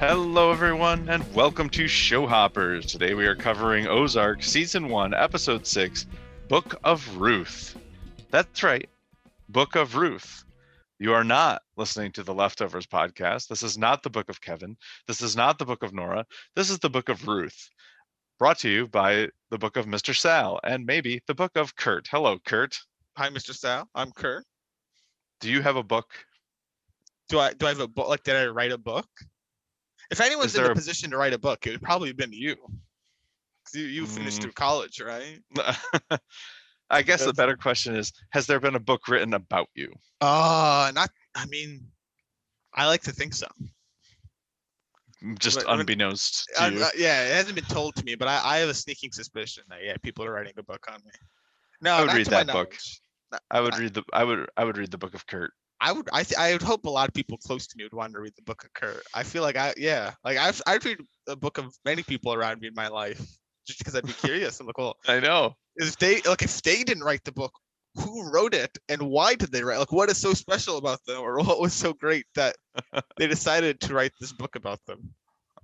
Hello, everyone, and welcome to Showhoppers. Today we are covering Ozark Season 1, Episode 6, Book of Ruth. That's right, Book of Ruth. You are not listening to the Leftovers podcast. This is not the Book of Kevin. This is not the Book of Nora. This is the Book of Ruth, brought to you by the Book of Mr. Sal and maybe the Book of Kurt. Hello, Kurt. Hi, Mr. Sal. I'm Kurt. Do you have a book? Do I do I have a book? Like, did I write a book? If anyone's in there a- position to write a book, it would probably have been you. 'Cause You, you finished Mm. through college, right? I guess the better question is Has there been a book written about you? Uh not. I mean, I like to think so. Just But- but- unbeknownst to I'm you. not- yeah, it hasn't been told to me, but I, I have a sneaking suspicion that yeah, people are writing a book on me. No, I would read that book. knowledge. I would I- read the I would I would read the book of Kurt. I would. I th- I would hope a lot of people close to me would want to read the book of Kurt. I feel like I yeah, like I've I'd read the book of many people around me in my life just because I'd be curious. I'm like, well, I know. if they like if they didn't write the book who wrote it and why did they write like what is so special about them or what was so great that they decided to write this book about them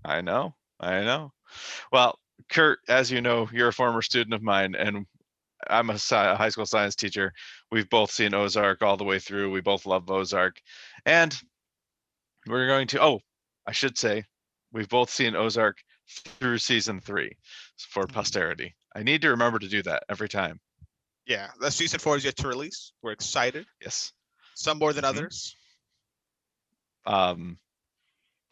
I know. I know. Well, Kurt, as you know, you're a former student of mine, and I'm a, sci- high school science teacher. We've both seen Ozark all the way through. We both love Ozark, and we're going to. Oh, I should say, we've both seen Ozark through season three for Mhm. posterity. I need to remember to do that every time. yeah that season four is yet to release we're excited Yes. some more than Mhm. others Um.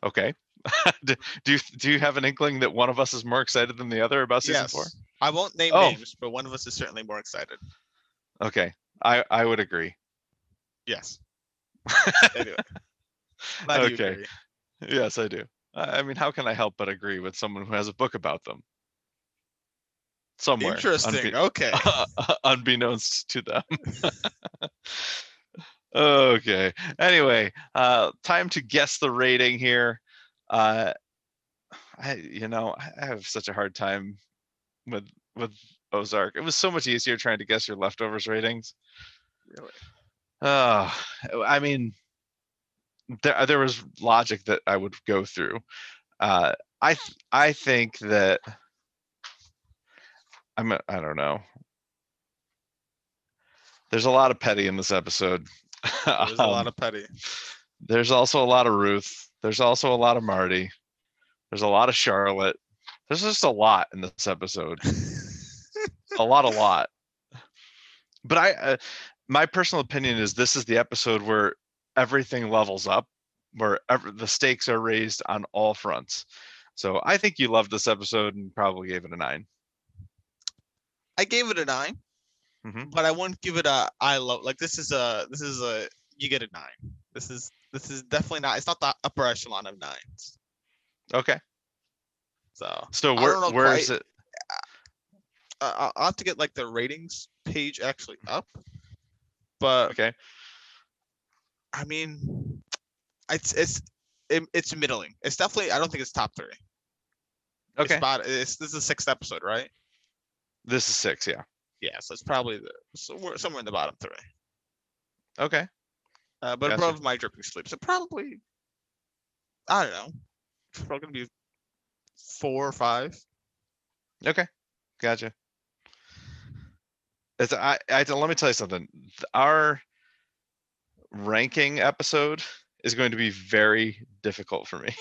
Okay. do, do you do you have an inkling that one of us is more excited than the other about season yes four? I won't name Oh. names but one of us is certainly more excited Okay. I I would agree. yes anyway Okay. Yes, I do. I mean, how can I help but agree with someone who has a book about them? Somewhere. interesting unbe- okay unbeknownst to them. okay. Anyway, uh, time to guess the rating here. Uh, I, you know, I have such a hard time with with Ozark. It was so much easier trying to guess your leftovers ratings. really Uh, I mean, there there was logic that I would go through. Uh, I th- I think that I'm a- I don't know. There's a lot of Petty in this episode. there's a lot Um, of Petty there's also a lot of Ruth. There's also a lot of Marty. There's a lot of Charlotte. There's just a lot in this episode. a lot, a lot. But I, uh, my personal opinion is this is the episode where everything levels up, where ever, the stakes are raised on all fronts. So I think you loved this episode and probably gave it a nine. i gave it a 9 Mhm. but i wouldn't give it a i love like this is a this is a you get a nine this is this is definitely not it's not the upper echelon of nines Okay. So So I where know where is quite- it? uh, I'll- I'll have to get like the ratings page actually up. But Okay. I mean, it's it's it, it's middling. It's definitely I don't think it's top three. It's Okay. about it's this is the sixth episode, right? This is six. Yeah. Yeah, so it's probably the somewhere somewhere in the bottom three. Okay. Uh, but Gotcha. above my dripping sleep, so probably I don't know. It's probably gonna be four or five. Okay, gotcha. It's I, I let me tell you something. Our ranking episode is going to be very difficult for me.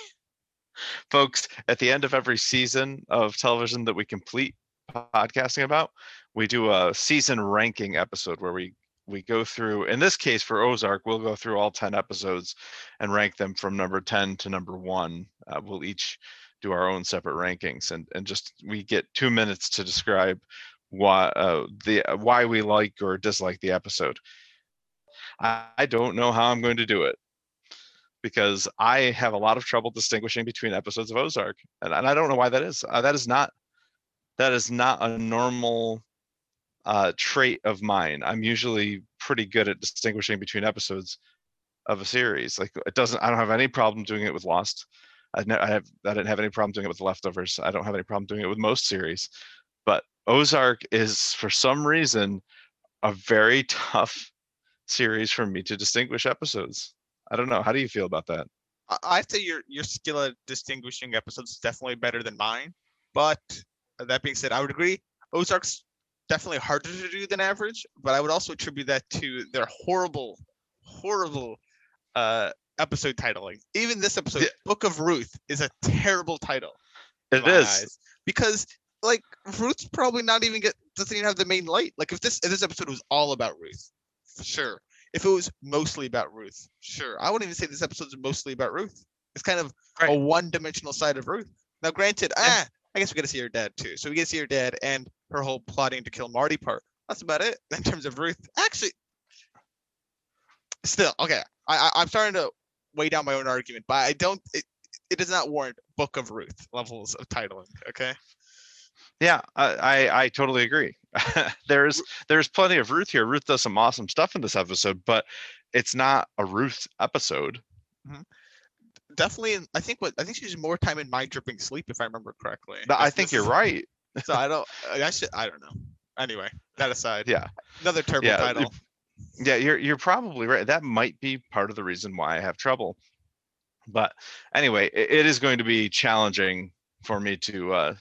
Folks, at the end of every season of television that we complete podcasting about, we do a season ranking episode where we we go through in this case for Ozark, we'll go through all 10 episodes and rank them from number 10 to number 1. Uh, we'll each do our own separate rankings and and just we get two minutes to describe why uh, the why we like or dislike the episode. I, I don't know how I'm going to do it because I have a lot of trouble distinguishing between episodes of Ozark, and, and I don't know why that is. Uh, that is not that is not a normal uh, trait of mine. I'm usually pretty good at distinguishing between episodes of a series. Like it doesn't. I don't have any problem doing it with Lost. I, ne- I have. I didn't have any problem doing it with Leftovers. I don't have any problem doing it with most series. But Ozark is, for some reason, a very tough series for me to distinguish episodes. I don't know. How do you feel about that? I, say your your skill at distinguishing episodes is definitely better than mine. But that being said, I would agree. Ozark's definitely harder to do than average, but I would also attribute that to their horrible, horrible uh episode titling. Even this episode, Yeah. Book of Ruth, is a terrible title. It is eyes. because like Ruth's probably not even get doesn't even have the main light. Like if this if this episode was all about Ruth, sure. If it was mostly about Ruth, sure. I wouldn't even say this episode's mostly about Ruth. It's kind of a one-dimensional side of Ruth. Now, granted, Yeah. ah, I guess we get to see her dad too. So we get to see her dad and her whole plotting to kill Marty part. That's about it in terms of Ruth. Actually, still okay. I, I I'm starting to weigh down my own argument, but I don't. It, it does not warrant Book of Ruth levels of titling. Okay. Yeah, I, I I totally agree. there's there's plenty of Ruth here. Ruth does some awesome stuff in this episode, but it's not a Ruth episode. Mm-hmm. Definitely, I think what I think she's more time in my dripping sleep, if I remember correctly. But I think you're right. So I don't. I should. I don't know. Anyway, that aside. Yeah. Another terrible Yeah, title. Yeah, you're you're probably right. That might be part of the reason why I have trouble. But anyway, it, it is going to be challenging for me to uh,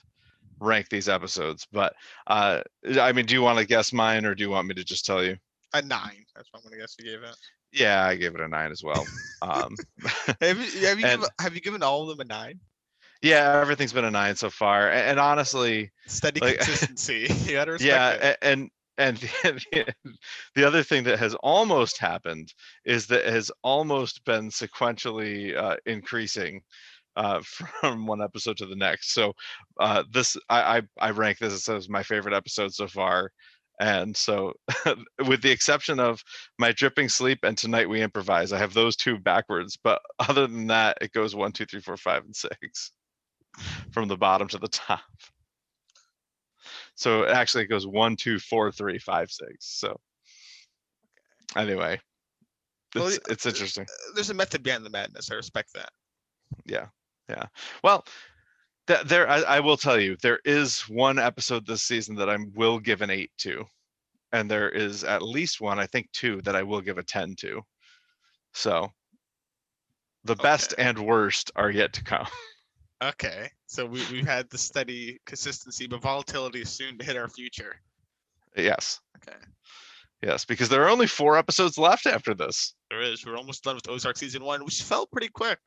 rank these episodes. But uh, I mean, do you want to guess mine, or do you want me to just tell you? A nine. That's what I'm gonna guess you gave it. Yeah, I gave it a nine as well. Um, Have you have you And- given, have you given all of them a nine? yeah, everything's been a nine so far, and, honestly, Steady Like- consistency. you gotta respect yeah it. and and the, the other thing that has almost happened is that has almost been sequentially uh, increasing uh, from one episode to the next. So uh, this I, I i rank this as my favorite episode so far. And so with the exception of my dripping sleep and tonight we improvise i have those two backwards but other than that it goes one two three four five and six from the bottom to the top so it actually it goes one, two, four, three, five, six. So anyway, it's, y- it's interesting. There's a method behind the madness. I respect that. Yeah, yeah. Well, th- there I, I will tell you there is one episode this season that I will give an eight to, and there is at least one, I think two, that I will give a ten to. So the best and worst are yet to come. Okay. So we we've had the steady consistency, but volatility is soon to hit our future. yes, Okay. yes, because there are only four episodes left after this. There is. We're almost done with Ozark season one, which felt pretty quick.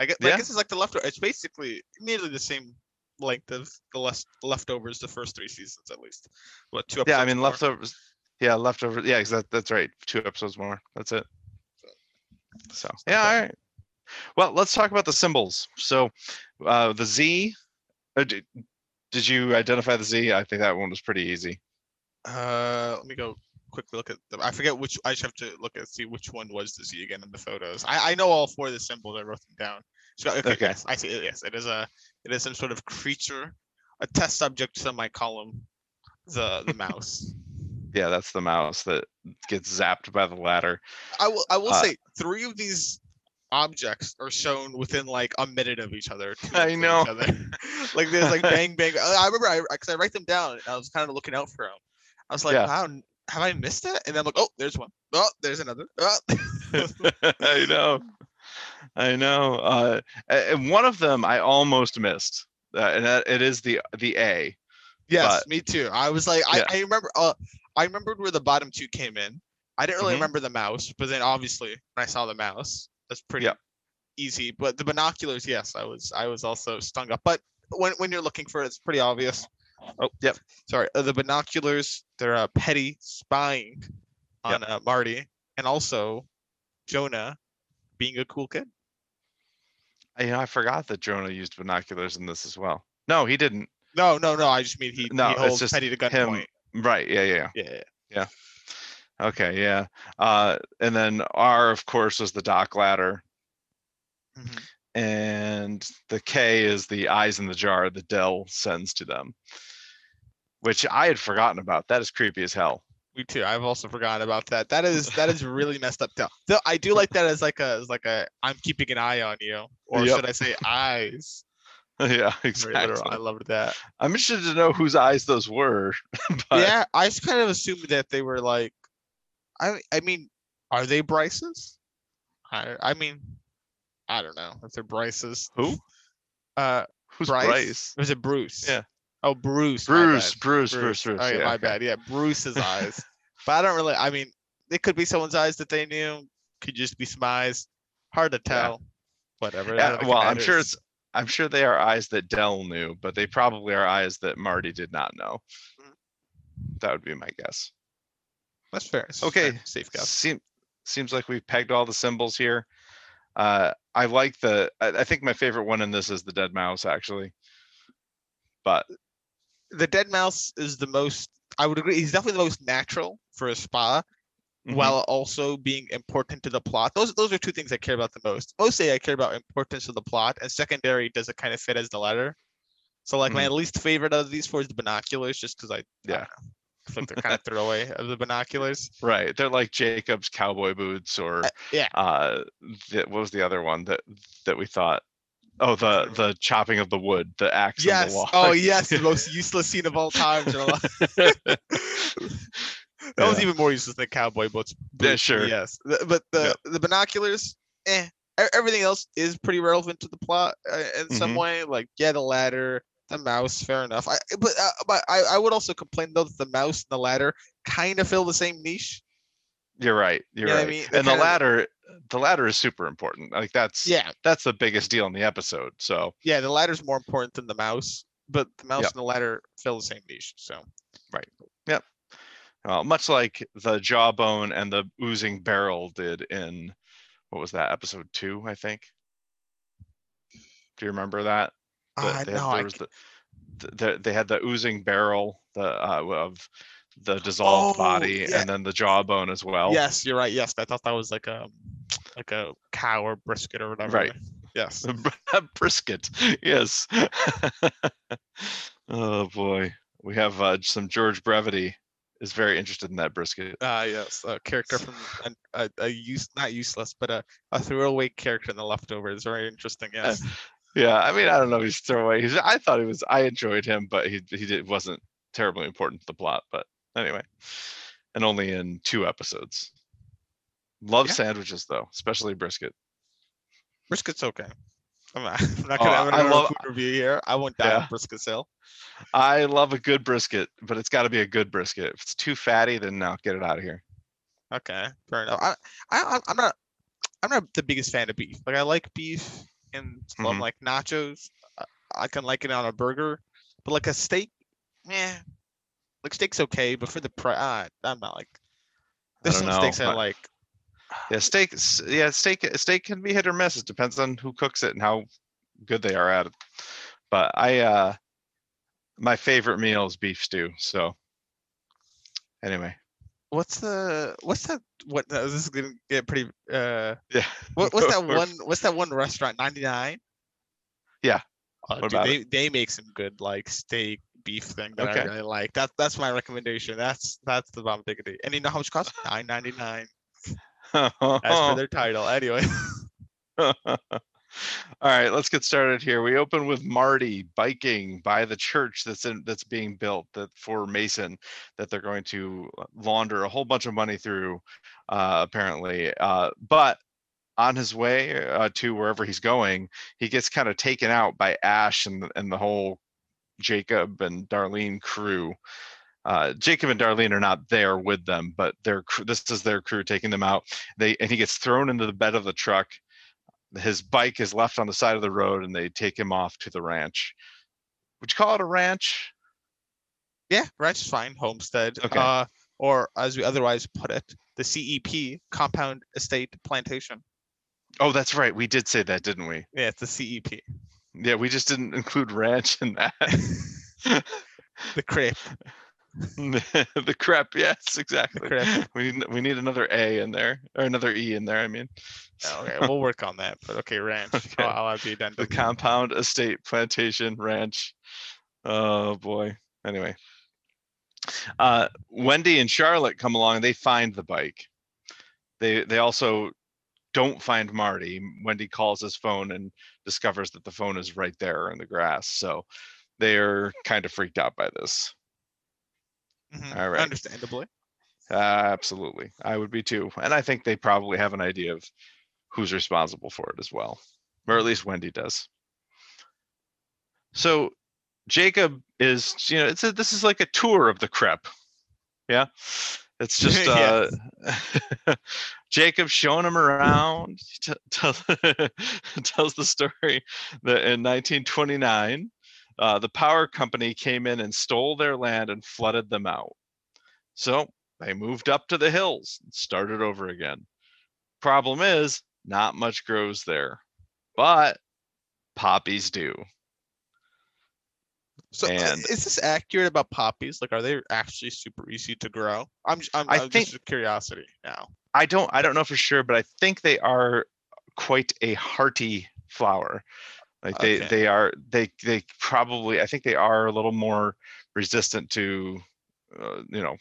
I guess, Yeah. I guess it's like the leftover. It's basically nearly the same length of the less leftovers the first three seasons at least. What two episodes? Yeah, I mean more? leftovers. Yeah, leftovers. Yeah, that, that's right. Two episodes more. That's it. So yeah, all right. Well, let's talk about the symbols. So uh, the Z. Uh, did, did you identify the Z? I think that one was pretty easy. Uh, let me go quickly look at them. I forget which. I just have to look at see which one was the Z again in the photos. I I know all four of the symbols. I wrote them down. So okay, Okay. yes, I see. it, Yes, it is a it is some sort of creature, a test subject. Some might call him the the mouse. Yeah, that's the mouse that gets zapped by the ladder. I will I will Uh, say three of these objects are shown within like a minute of each other. I know. other. like there's like bang bang. I I remember I because I write them down. I was kind of looking out for them. I was like, Yeah. wow, have I missed it? And then I'm like, oh, there's one. Oh, there's another. Oh. I know. I know. Uh, and one of them I almost missed, uh, and that, it is the the A. yes, But- me too. I was like, I, Yeah. I remember. Uh, I remembered where the bottom two came in. I didn't really Mhm. remember the mouse, but then obviously when I saw the mouse, that's pretty Yep. easy. But the binoculars, yes, I was I was also stung up. But when when you're looking for it, it's pretty obvious. Oh, Yep. Sorry, uh, the binoculars. They're uh, Petty spying on uh, Marty, and also Jonah being a cool kid. I, you know, I forgot that Jonah used binoculars in this as well. No, he didn't. No, no, no. I just mean he, No, he it's holds just Petty to gunpoint. Right. Yeah. Yeah. Yeah. yeah. Okay. Yeah. Uh, and then R, of course, was the dock ladder, Mhm. and the K is the eyes in the jar that Del sends to them, which I had forgotten about. That is creepy as hell. Me too. I've also forgotten about that. That is that is really messed up. Though Though I do like that as like a as like a I'm keeping an eye on you, or Yep. should I say eyes? yeah. Very Exactly. I loved that. I'm interested to know whose eyes those were. but yeah, I just kind of assumed that they were like, I I mean, are they Bryce's? I I mean, I don't know if they're Bryce's. Who? Uh, Who's Bryce? Bryce? Is it Bruce? Yeah. Oh, Bruce. Bruce. Bruce, Bruce, Bruce. Oh, yeah, yeah, my okay. bad. Yeah, Bruce's eyes. But I don't really. I mean, it could be someone's eyes that they knew. Could just be some eyes. Hard to tell. Whatever. I Yeah, well, I'm sure it's I'm sure they are eyes that Del knew, but they probably are eyes that Marty did not know. Mhm. That would be my guess. That's fair. it's fair, Okay, Safe guess. Seem, seems like we've pegged all the symbols here. Uh, I like the. I, I think my favorite one in this is the dead mouse, actually. But The dead mouse is the most. I would agree. He's definitely the most natural for a spa, mhm, while also being important to the plot. Those those are two things I care about the most. Mostly, I care about importance to the plot, and secondary does it kind of fit as the latter. So, like my least favorite of these four is the binoculars, just because I I Yeah. don't know, I think they're kind of throwaway of the binoculars. right, they're like Jacob's cowboy boots, or Uh, yeah. uh, the, what was the other one that that we thought? Oh, the the chopping of the wood, the axe. Yes. the. Oh, yes. The most useless scene of all time. in a lot- that was even more useless than cowboy boots. Yeah, sure. Yes. But the the binoculars, eh. Everything else is pretty relevant to the plot uh, in some Mhm. way. Like, yeah, the ladder, the mouse, fair enough. I but uh, but I, I would also complain though that the mouse and the ladder kind of fill the same niche. You're right. You're know what I right. mean? And the ladder, the ladder is super important. Like that's Yeah, that's the biggest deal in the episode. So yeah. The ladder's more important than the mouse, but the mouse Yep. and the ladder fill the same niche. So right. Yep. uh, much like the jawbone and the oozing barrel did in what was that episode two? I think. Do you remember that? They. I the, the- they had the oozing barrel, the uh, of the dissolved Oh, body, yeah. and then the jawbone as well. Yes, you're right. Yes, I thought that was like a like a cow or brisket or whatever. Right. Yes. brisket. Yes. oh boy, we have uh, some George Brevity is very interested in that brisket. Uh yes, a character from an, a, a use not useless, but a, a throwaway character in the leftovers. Very interesting. Yes. Yeah, I mean, I don't know. He's throwaway. He's. I thought he was. I enjoyed him, but he he did, wasn't terribly important to the plot. But anyway, and only in two episodes. Love Yeah. sandwiches though, especially brisket. Brisket's okay. I'm not, I'm not Oh, gonna, not gonna love- food review here. I won't die Yeah. on brisket sale. I love a good brisket, but it's got to be a good brisket. If it's too fatty, then no, get it out of here. Okay, fair enough. I, I I'm not I'm not the biggest fan of beef. Like I like beef and some Mhm. like nachos. I- I can like it on a burger, but like a steak, yeah, like steak's okay. But for the price, uh, I'm not like. There's don't steaks know, I but- like. Yeah, steak. s- Yeah, steak. Steak can be hit or miss. It depends on who cooks it and how good they are at it. But I, uh my favorite meal is beef stew. So anyway, What's the what's that? What no, this is gonna get pretty. Uh, yeah. what, what's that one? What's that one restaurant? Ninety nine. Yeah. Oh, What dude, about they they make some good like steak beef thing that Okay. I really like. That that's my recommendation. That's that's the bomb diggity. And you know how much it costs? Nine ninety nine. As per their title. Anyway. All right, let's get started here. We open with Marty biking by the church that's in that's being built that for Mason that they're going to launder a whole bunch of money through, uh, apparently. Uh, but on his way uh, to wherever he's going, he gets kind of taken out by Ash and the- and the whole Jacob and Darlene crew. Uh, Jacob and Darlene are not there with them, but their this is their crew taking them out. They and he gets thrown into the bed of the truck his bike is left on the side of the road and they take him off to the ranch. Would you call it a ranch? Yeah, ranch is fine. Homestead. Okay. Uh, or as we otherwise put it, the CEP, Compound Estate Plantation. Oh, that's right. We did say that, didn't we? Yeah, it's the CEP. Yeah, we just didn't include ranch in that. The crepe. the crep, yes, exactly. crep. We need we need another A in there or another E in there. I mean, Okay, we'll work on that. But okay, ranch. Okay. I'll, I'll the the compound, estate, plantation, ranch. Oh boy. Anyway, uh, Wendy and Charlotte come along. They find the bike. They they also don't find Marty. Wendy calls his phone and discovers that the phone is right there in the grass. So they are kind of freaked out by this. Mhm, all right. Understandably. Uh, absolutely, I would be too. And I think they probably have an idea of who's responsible for it as well. or at least Wendy does. So Jacob is, you know, it's a, this is like a tour of the crep. Yeah. It's just uh, Jacob showing him around. He t- tells, tells the story that in 1929, uh, the power company came in and stole their land and flooded them out. So they moved up to the hills and started over again. Problem is, not much grows there, but poppies do. So And- is this accurate about poppies? Like, are they actually super easy to grow? I'm, I'm, I I'm think- just curiosity now. I don't I don't know for sure, but I think they are quite a hearty flower. Like they Okay. they are they they probably I think they are a little more resistant to uh, you know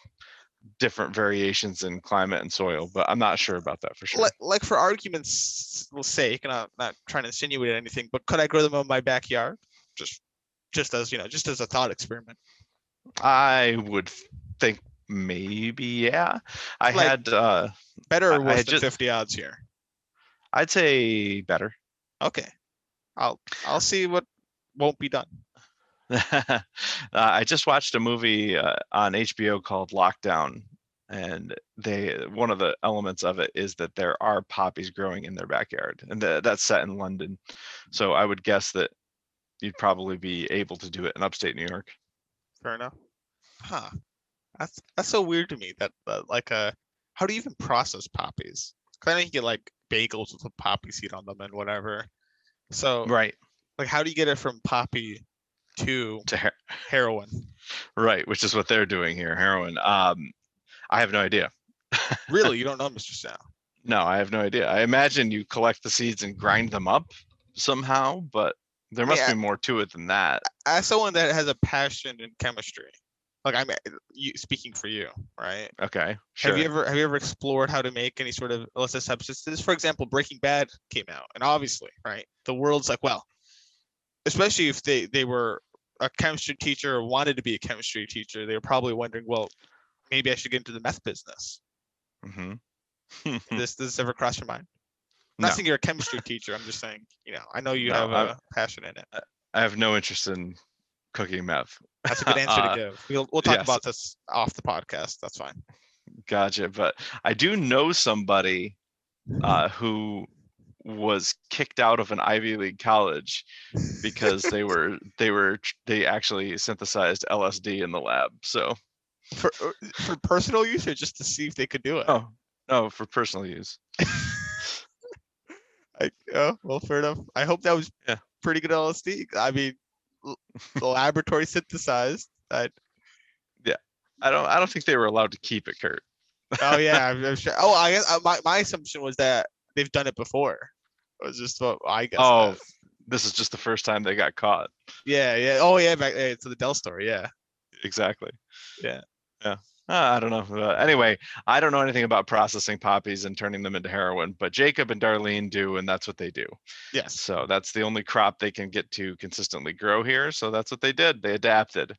different variations in climate and soil, but I'm not sure about that for sure. Like, like for argument's sake, and I'm not trying to insinuate anything, but could I grow them in my backyard? Just, just as you know, just as a thought experiment. I would think maybe yeah. I Like- had uh Better or worse than just- 50 odds here? I'd say better. Okay, I'll, I'll see what won't be done. uh, I just watched a movie uh, on HBO called Locked Down, and they one of the elements of it is that there are poppies growing in their backyard, and the, that's set in London. So I would guess that you'd probably be able to do it in upstate New York. Fair enough. Huh. That's that's so weird to me. That uh, like uh, how do you even process poppies? 'Cause I know you get like bagels with a poppy seed on them and whatever. So Right. like, how do you get it from poppy to To her- heroin? right, which is what they're doing here, heroin. Um, I have no idea. Really, you don't know, Mr. Sal? No, I have no idea. I imagine you collect the seeds and grind them up somehow, but there must Yeah. be more to it than that. As someone that has a passion in chemistry, like I'm you, speaking for you, right? Okay, sure. Have you ever have you ever explored how to make any sort of illicit substances? For example, Breaking Bad came out, and obviously, right, the world's like, well, especially if they they were a chemistry teacher or wanted to be a chemistry teacher, they were probably wondering, well, maybe I should get into the meth business. Mm-hmm. This does this ever cross your mind? I'm No. not saying you're a chemistry teacher. I'm just saying, you know, I know you No, have I'm- a passion in it. I have no interest in cooking meth. That's a good answer Uh, to give. We'll we'll talk yes. about this off the podcast. That's fine. Gotcha. But I do know somebody uh, who was kicked out of an Ivy League college because they were they were they actually synthesized LSD in the lab. So for uh, for personal use or just to see if they could do it. oh no, for personal use. I, oh, well, fair enough. I hope that was Yeah. pretty good LSD. I mean, laboratory synthesized. I, yeah, I don't I don't think they were allowed to keep it, Kurt. oh yeah, I'm, I'm sure. Oh, I guess uh, my my assumption was that they've done it before. It was just what I guess. Oh, that- this is just the first time they got caught. yeah, yeah. Oh yeah, back yeah, to the Del story. Yeah. Exactly. Yeah. Yeah. Uh, I don't know. Uh, anyway, I don't know anything about processing poppies and turning them into heroin, but Jacob and Darlene do, and that's what they do. Yes. So that's the only crop they can get to consistently grow here. So that's what they did. They adapted.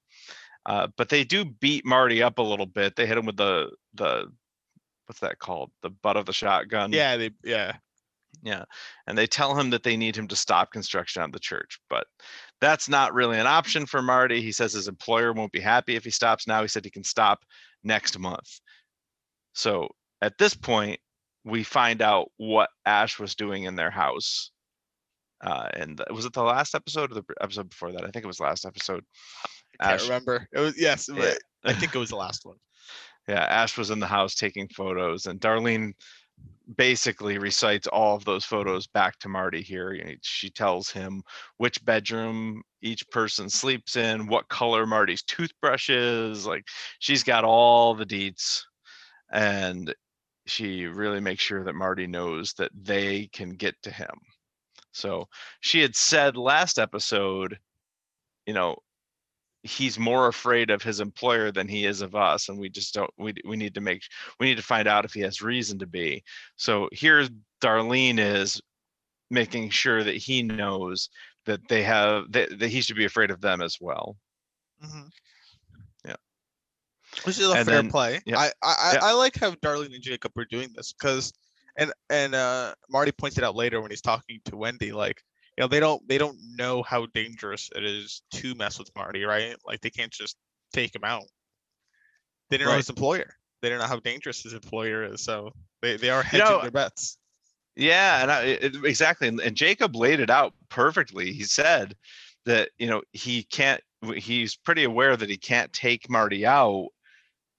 Uh, but they do beat Marty up a little bit. They hit him with the the what's that called? The butt of the shotgun. Yeah. They. Yeah. Yeah. And they tell him that they need him to stop construction on the church. But that's not really an option for Marty. He says his employer won't be happy if he stops now. He said he can stop next month. So at this point, we find out what Ash was doing in their house. Uh, and was it the last episode or the episode before that? I think it was last episode. I can't Ash- remember. It was yes. Yeah. I think it was the last one. yeah, Ash was in the house taking photos, and Darlene basically recites all of those photos back to Marty here. She tells him which bedroom each person sleeps in, what color Marty's toothbrush is. Like she's got all the deets, and she really makes sure that Marty knows that they can get to him. So she had said last episode, you know, he's more afraid of his employer than he is of us and we just don't we, we need to make we need to find out if he has reason to be so here's darlene is making sure that he knows that they have that, that he should be afraid of them as well Mhm. Yeah. Which is a And fair then- play. yeah, I I, I- yeah. I like how Darlene and Jacob are doing this because and and uh Marty pointed out later when he's talking to Wendy, like you know they don't they don't know how dangerous it is to mess with Marty, right? Like they can't just take him out. They didn't know his employer. They don't know how dangerous his employer is, so they, they are You hedging know, their bets. Yeah, and I, it, exactly. And, and Jacob laid it out perfectly. He said that you know he can't. He's pretty aware that he can't take Marty out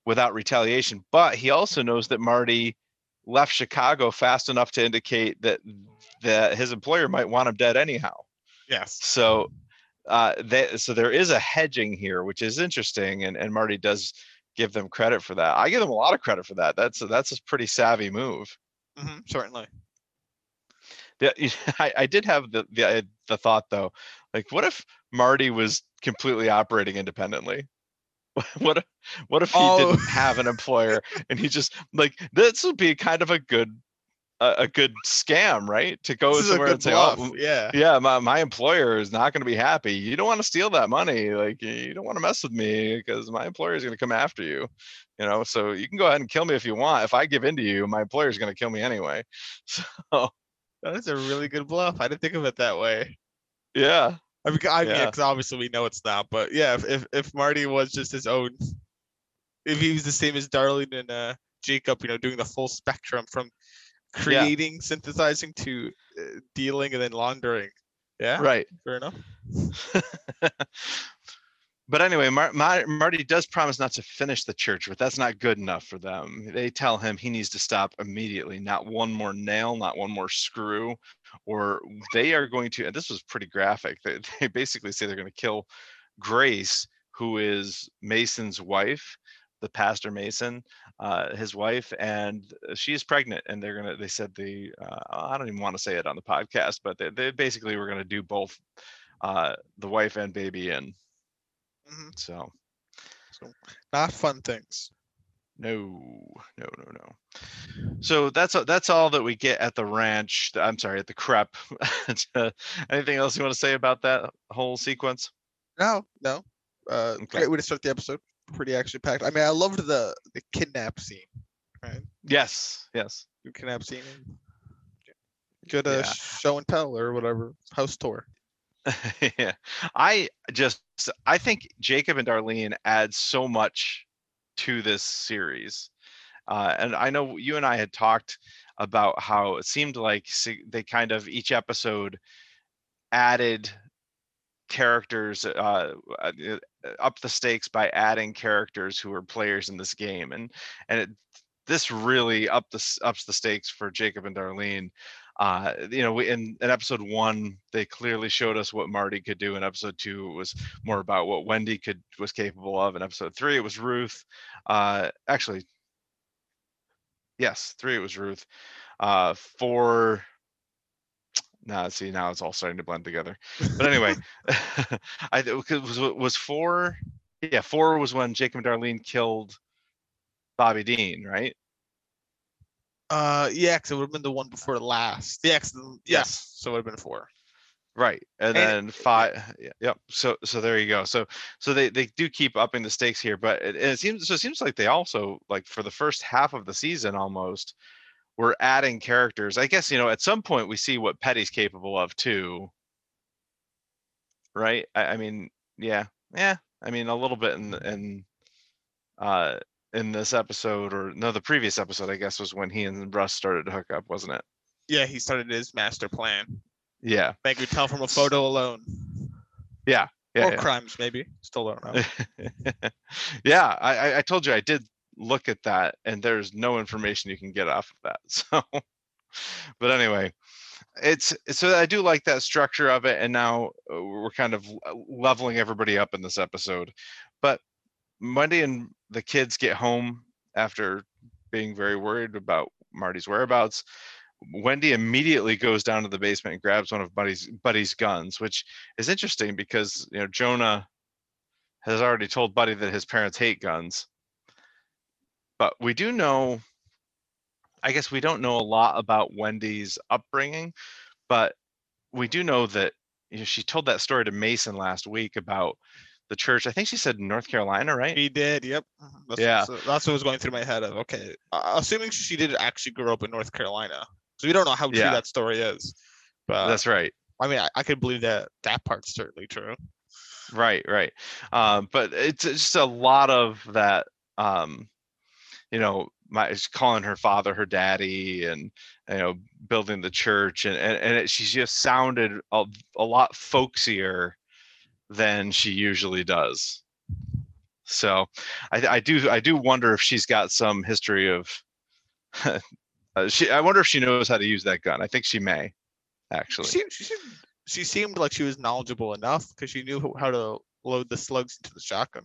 without retaliation, but he also knows that Marty left Chicago fast enough to indicate that that his employer might want him dead anyhow. Yes. So uh they, so there is a hedging here, which is interesting, and, and Marty does give them credit for that. I give them a lot of credit for that. That's a, that's a pretty savvy move. hmm certainly. Yeah, I, I did have the the uh, the thought though, like what if Marty was completely operating independently? What if, what if he Oh. didn't have an employer and he just like this would be kind of a good a, a good scam, right? To go This somewhere and say, bluff. oh, yeah. yeah, my, my employer is not going to be happy. You don't want to steal that money. Like you don't want to mess with me because my employer is going to come after you. You know, so you can go ahead and kill me if you want. If I give in to you, my employer is going to kill me anyway. So That's a really good bluff. I didn't think of it that way. yeah, I mean, I mean, Yeah. because obviously we know it's not, but yeah, if, if if Marty was just his own, if he was the same as Darlene and uh, Jacob, you know, doing the full spectrum from creating, synthesizing to uh, dealing and then laundering. Yeah, right. fair enough. but anyway, Mar- Mar- Marty does promise not to finish the church, but that's not good enough for them. They tell him he needs to stop immediately. Not one more nail, not one more screw, or they are going to. And this was pretty graphic. They, they basically say they're going to kill Grace, who is Mason's wife, the pastor Mason, uh, his wife, and she is pregnant. And they're gonna. They said the. Uh, I don't even want to say it on the podcast, but they, they basically were going to do both uh, the wife and baby in. Hmm So So not fun things. no, no, no, no. So that's that's all that we get at the ranch. I'm sorry, at the crep. Anything else you want to say about that whole sequence? No, no. Uh, Okay. Great way to start the episode. Pretty action packed. I mean, I loved the the kidnap scene. Right, Yes, yes. the kidnap scene. Good uh, Yeah. show and tell or whatever house tour. yeah. I just I think Jacob and Darlene add so much to this series. Uh, and I know you and I had talked about how it seemed like they kind of each episode added characters uh, uh, up the stakes by adding characters who were players in this game and and it, this really up the ups the stakes for Jacob and Darlene uh you know we, in, in episode one they clearly showed us what marty could do. In episode two it was more about what wendy could was capable of. In episode three it was ruth. Uh actually yes three it was ruth. Uh four now see now it's all starting to blend together. But anyway i was was four yeah four was when jacob and darlene killed bobby dean right Uh, yeah, because it would have been the one before last. The- yes. Yes. So it would have been four. Right. And And- then five. Yeah. Yep. So so there you go. So so they they do keep upping the stakes here, but it, it seems so it seems like they also like for the first half of the season almost we're adding characters. I guess you know at some point we see what Petty's capable of too. Right. I, I mean, yeah, yeah. I mean a little bit in in uh in this episode or no the previous episode I guess was when he and Russ started to hook up, wasn't it? Yeah, he started his master plan. Yeah. They could tell from a photo alone. Yeah. Yeah. or yeah. crimes, maybe. Still don't know. yeah, I, I- I told you I did look at that, and there's no information you can get off of that. So, but anyway, it's so I do like that structure of it, and now uh, we're kind of leveling everybody up in this episode. But Monday and the kids get home after being very worried about Marty's whereabouts. Wendy immediately goes down to the basement and grabs one of Buddy's Buddy's guns, which is interesting because you know Jonah has already told Buddy that his parents hate guns. But we do know, I guess we don't know a lot about Wendy's upbringing, but we do know that you know, she told that story to Mason last week about the church. I think she said North Carolina, right? He did. Yep. That's, Yeah. so that's what was going through my head. Of okay, uh, assuming she did actually grow up in North Carolina, so we don't know how true Yeah. that story is. But That's right. I mean, I, I could believe that that part's certainly true. Right, right. Um, but it's it's just a lot of that. Um, you know, my calling her father her daddy, and you know, building the church, and and, and it, she just sounded a, a lot folksier than she usually does. So, I, I do I do wonder if she's got some history of. uh, she I wonder if she knows how to use that gun. I think she may, actually. She, she seemed she seemed like she was knowledgeable enough because she knew how to load the slugs into the shotgun,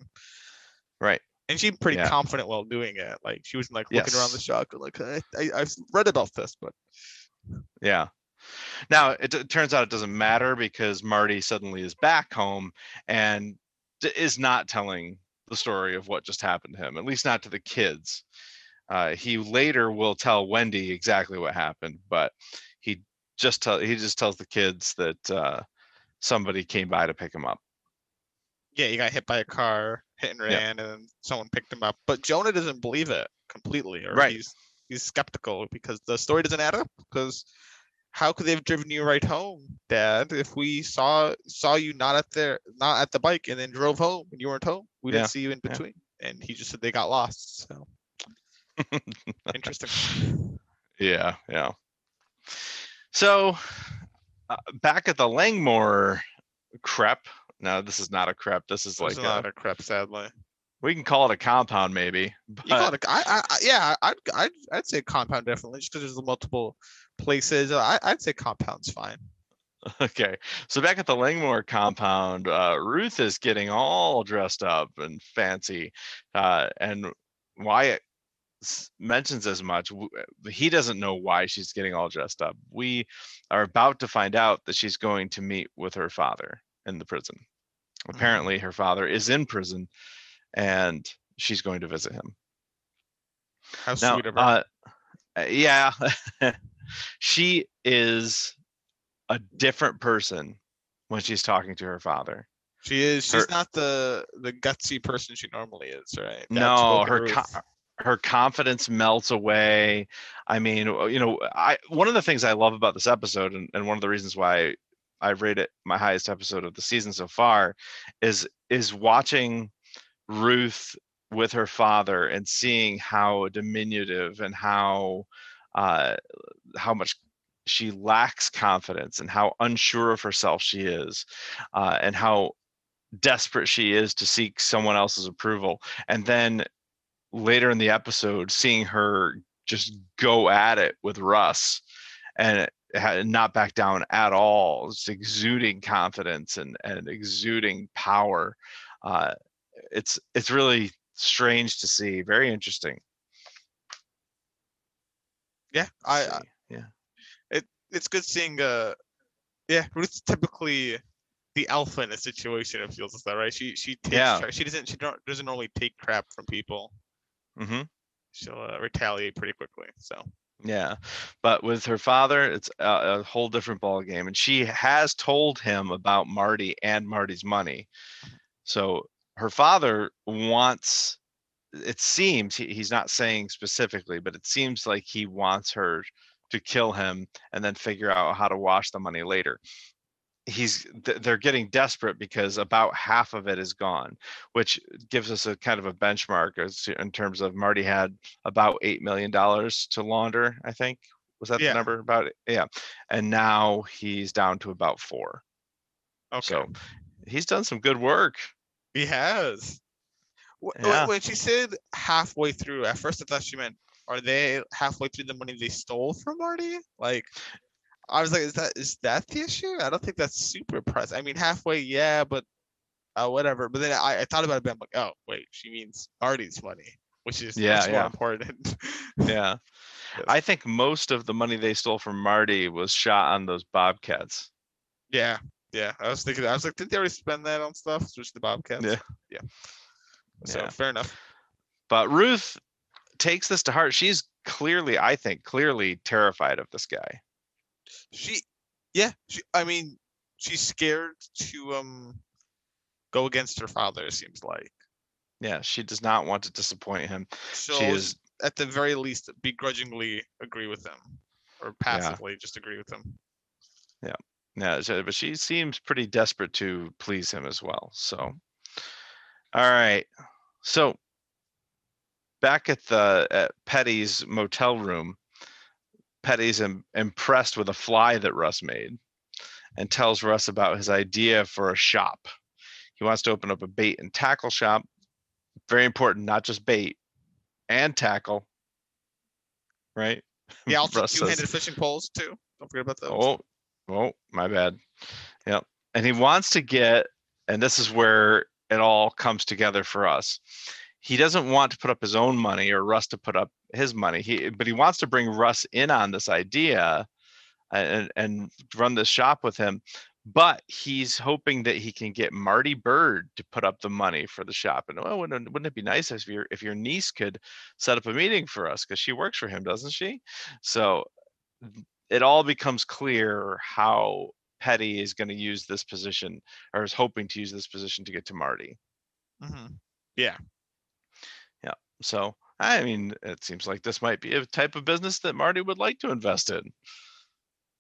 Right. and she seemed pretty Yeah. confident while doing it. Like she wasn't like looking around the Yes. shotgun like I, I I've read about this, but Yeah. Now it, it turns out it doesn't matter because Marty suddenly is back home and is not telling the story of what just happened to him, at least not to the kids. Uh, he later will tell Wendy exactly what happened, but he just tell he just tells the kids that uh, somebody came by to pick him up. yeah, he got hit by a car, hit and Yeah. ran, and then someone picked him up. But Jonah doesn't believe it completely, or Right. he's he's skeptical because the story doesn't add up. Because how could they have driven you right home, Dad? If we saw saw you not at their not at the bike and then drove home and you weren't home, we Yeah, didn't see you in yeah. between. And he just said they got lost. So interesting. Yeah, yeah. So uh, back at the Langmore crep. No, this is not a crep. This is like not a, a crep, sadly. we can call it a compound maybe. You call it a, I, I, I- yeah, I'd, I'd, I'd say compound definitely, just because there's multiple places. I, I'd say compound's fine. okay, so back at the Langmore compound, uh, Ruth is getting all dressed up and fancy, uh, and Wyatt mentions as much. uh, He doesn't know why she's getting all dressed up. We are about to find out that she's going to meet with her father in the prison. Apparently, her father is in prison, and she's going to visit him. How Now, sweet of her. uh, uh, yeah, she is a different person when she's talking to her father. she is. She's her- not the the gutsy person she normally is, right? That No, her co- her confidence melts away. I mean, you know, I one of the things I love about this episode, and, and one of the reasons why I rate it my highest episode of the season so far, is is watching Ruth with her father and seeing how diminutive and how uh, how much she lacks confidence and how unsure of herself she is, uh, and how desperate she is to seek someone else's approval. And then later in the episode, seeing her just go at it with Russ and not back down at all, just exuding confidence and, and exuding power. Uh, it's it's really strange to see, very interesting. Yeah, I, I yeah. it's good seeing. Uh, yeah, Ruth's typically the alpha in a situation. It feels as that, right? She she takes. Yeah. She doesn't. She don't, doesn't normally take crap from people. Mm-hmm. She'll uh, retaliate pretty quickly. So Yeah, but with her father, it's a, a whole different ball game, and she has told him about Marty and Marty's money. So her father wants. It seems he, he's not saying specifically, but it seems like he wants her to kill him and then figure out how to wash the money later. He's th- they're getting desperate because about half of it is gone, which gives us a kind of a benchmark as in terms of Marty had about eight million dollars to launder. I think was that Yeah. the number about it? Yeah, and now he's down to about four. okay, So he's done some good work. he has. Yeah. When she said halfway through, at first I thought she meant, are they halfway through the money they stole from Marty? Like, I was like, is that is that the issue? I don't think that's super present. I mean, halfway, yeah, but uh, whatever. But then I, I thought about it, but I'm like, oh wait, she means Marty's money, which is Yeah, much more yeah. important. Yeah, I think most of the money they stole from Marty was shot on those bobcats. yeah, yeah. I was thinking, I was like, did they already spend that on stuff? Switch the Bobcats. Yeah. yeah. So Yeah. fair enough. But Ruth takes this to heart. She's clearly, I think, clearly terrified of this guy. She, yeah, she. I mean, she's scared to um go against her father. It seems like Yeah, she does not want to disappoint him. she'll She is at the very least begrudgingly agree with him, or passively just agree with him. Yeah, yeah, but she seems pretty desperate to please him as well, so. All right, so. Back at the, at Petty's motel room. Petty's im- impressed with a fly that Russ made. And tells Russ about his idea for a shop. He wants to open up a bait and tackle shop. Very important, not just bait and tackle. Right? Yeah, also Russ says- two-handed fishing poles too. Don't forget about those. Oh, oh, my bad. Yep. And he wants to get, and this is where it all comes together for us. He doesn't want to put up his own money or Russ to put up his money. He, but he wants to bring Russ in on this idea and, and run this shop with him. But he's hoping that he can get Marty Byrde to put up the money for the shop. And oh, wouldn't, wouldn't it be nice if your if your niece could set up a meeting for us because she works for him, doesn't she? So it all becomes clear how Petty is going to use this position or is hoping to use this position to get to Marty. Mhm. Yeah. Yeah. So, I mean, it seems like this might be a type of business that Marty would like to invest in.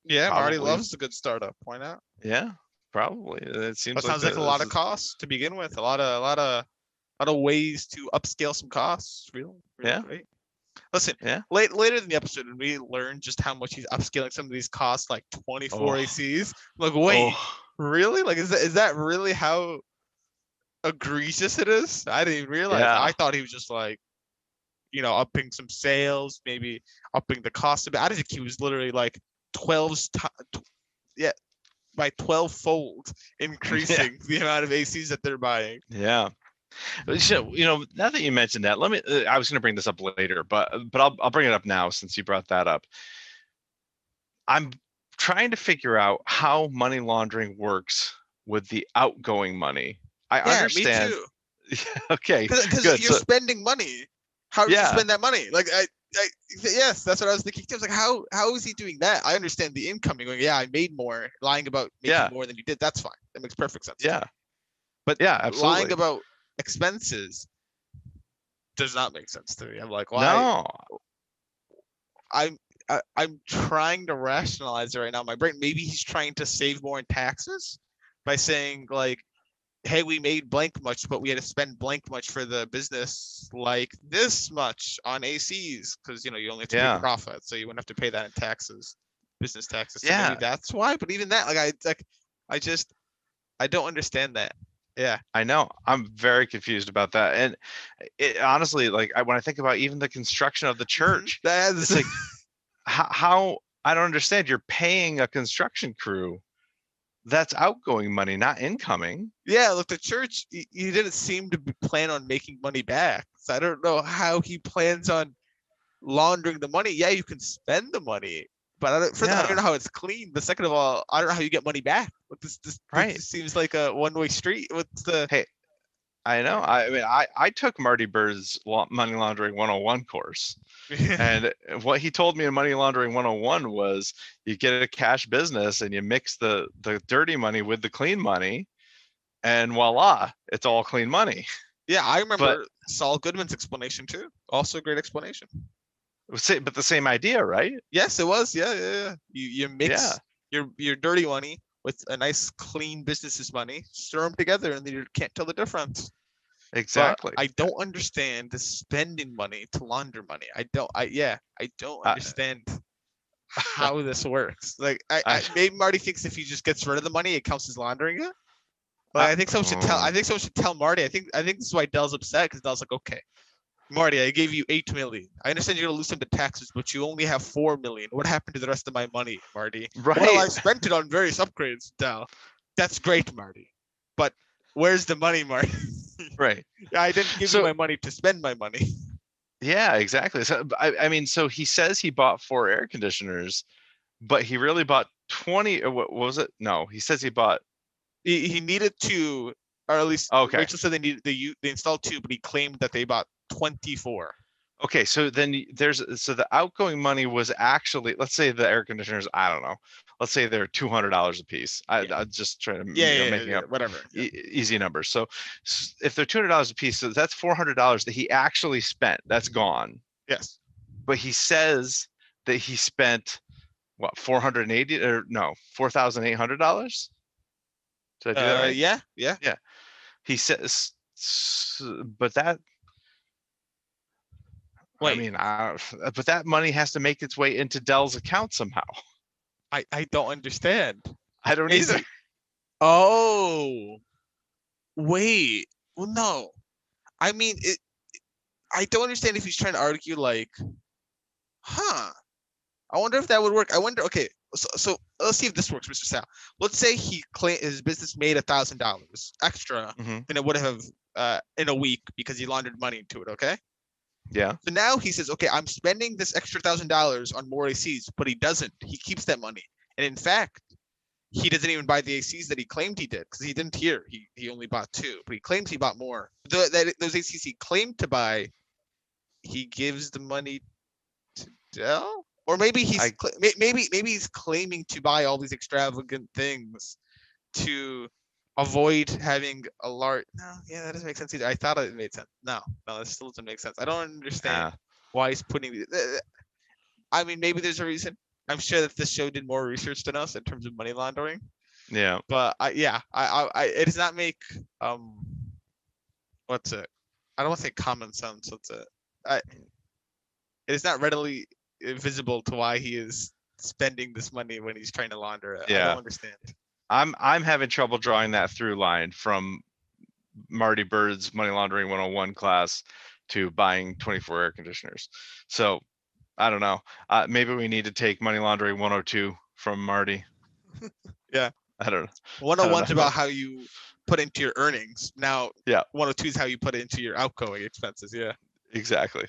Yeah, Marty loves a good startup. Why not? Yeah, probably. It seems That sounds like a lot of costs to begin with. A lot of a lot of a lot of ways to upscale some costs. Real, real Yeah. Listen, Yeah. late later in the episode, when we learn just how much he's upscaling some of these costs, like 24 Oh. ACs. Like, wait, Oh, really? Like, is that is that really how egregious it is? I didn't even realize. Yeah. I thought he was just like, you know, upping some sales, maybe upping the cost a bit. I didn't think he was literally like 12 ti- tw- yeah, by 12 fold increasing the amount of ACs that they're buying. yeah. Uh, So, you know, now that you mentioned that, let me, uh, I was going to bring this up later, but, uh, but I'll, I'll bring it up now since you brought that up. I'm trying to figure out how money laundering works with the outgoing money. I yeah, understand. me too. Okay, Because you're So- spending money. How did Yeah. you spend that money? Like, I, I, yes, that's what I was thinking. too. I was like, how, how is he doing that? I understand the incoming. Going, yeah, I made more. Lying about making Yeah. more than you did. That's fine. That makes perfect sense. yeah. But yeah, absolutely. lying about expenses does not make sense to me. I'm like, why? No, I'm I, I'm trying to rationalize it right now. My brain, maybe he's trying to save more in taxes by saying like, "Hey, we made blank much, but we had to spend blank much for the business, like this much on ACs, because you know you only have to Yeah. make profit, so you wouldn't have to pay that in taxes, business taxes. So Yeah. maybe that's why. But even that, like, I like, I just, I don't understand that. Yeah, I know. I'm very confused about that. And it honestly, like I, when I think about even the construction of the mm-hmm, church, that's like how, how I don't understand. You're paying a construction crew. That's outgoing money, not incoming. Yeah, look, the church, he, he didn't seem to plan on making money back. So I don't know how he plans on laundering the money. Yeah, you can spend the money, but I don't, first, all, I don't know how it's clean. But second of all, I don't know how you get money back. This, this, this Right. seems like a one-way street. What's the? Hey? I know. I, mean, I, I took Marty Byrde's money laundering 101 course. and what he told me in money laundering 101 was you get a cash business and you mix the the dirty money with the clean money and voila it's all clean money yeah, I remember Saul Goodman's explanation too. Also a great explanation. But the same idea right Yes, it was. Yeah, yeah, yeah. You you mix Yeah. your your dirty money with a nice clean business's money, stir them together, and then you can't tell the difference. But exactly I don't understand the spending money to launder money. I don't. I yeah. I don't understand how this works. Like I, I, I- maybe Marty thinks if he just gets rid of the money, it counts as laundering it. But I, I- think someone should tell. I Mm. think someone should tell Marty. I think I think this is why Del's upset because Del's like, okay, Marty, I gave you eight million. I understand you're gonna lose some to taxes, but you only have four million. What happened to the rest of my money, Marty? right Well, I spent it on various upgrades, Del. That's great, Marty. But where's the money, Marty? right I didn't give So- you my money to spend my money. yeah exactly so I, I mean so he says he bought four air conditioners but he really bought 20 or what, what was it no he says he bought He, he needed two, or at least Okay. Rachel said they needed they they installed two, but he claimed that they bought twenty four. Okay, so then there's so the outgoing money was actually let's say the air conditioners I don't know let's say they're two hundred dollars a piece. I Yeah. I'm just trying to Yeah, you know, yeah, making yeah, up whatever. e- easy numbers. So if they're two hundred dollars a piece, so that's four hundred dollars that he actually spent. That's gone. Yes. But he says that he spent what, four hundred and eighty, or no, four thousand eight hundred dollars? Did I do that Uh, right? yeah, yeah. He says, but that. I mean, I, but that money has to make its way into Del's account somehow. I, I don't understand. I don't Is either. it- Oh, wait. Well, no. I mean, it. I don't understand if he's trying to argue like, huh? I wonder if that would work. I wonder. Okay, so, so let's see if this works, Mr. Sal. Let's say he claim his business made a thousand dollars extra Mhm. than it would have uh, in a week because he laundered money into it. Okay. Yeah. So now he says, okay, I'm spending this extra thousand dollars on more ACs, but he doesn't. He keeps that money, and in fact, he doesn't even buy the ACs that he claimed he did because he didn't hear. He he only bought two, but he claims he bought more. The, that those ACs he claimed to buy, he gives the money to Del, or maybe he's I- maybe maybe he's claiming to buy all these extravagant things to avoid having a large. No, yeah, that doesn't make sense either. I thought it made sense. No, no, that still doesn't make sense. I don't understand Ah, why he's putting I mean, maybe there's a reason. I'm sure that this show did more research than us in terms of money laundering, yeah. but I, yeah, I, I, I it does not make um, what's it? I don't want to say common sense. What's it? I, it is not readily visible to why he is spending this money when he's trying to launder it. I Yeah. don't understand. I'm I'm having trouble drawing that through line from Marty Byrde's money laundering 101 class to buying 24 air conditioners. So I don't know. Uh, maybe we need to take money laundering 102 from Marty. Yeah. I don't know. 101 is about how you put into your earnings. Now, Yeah. 102 is how you put it into your outgoing expenses. Yeah. Exactly.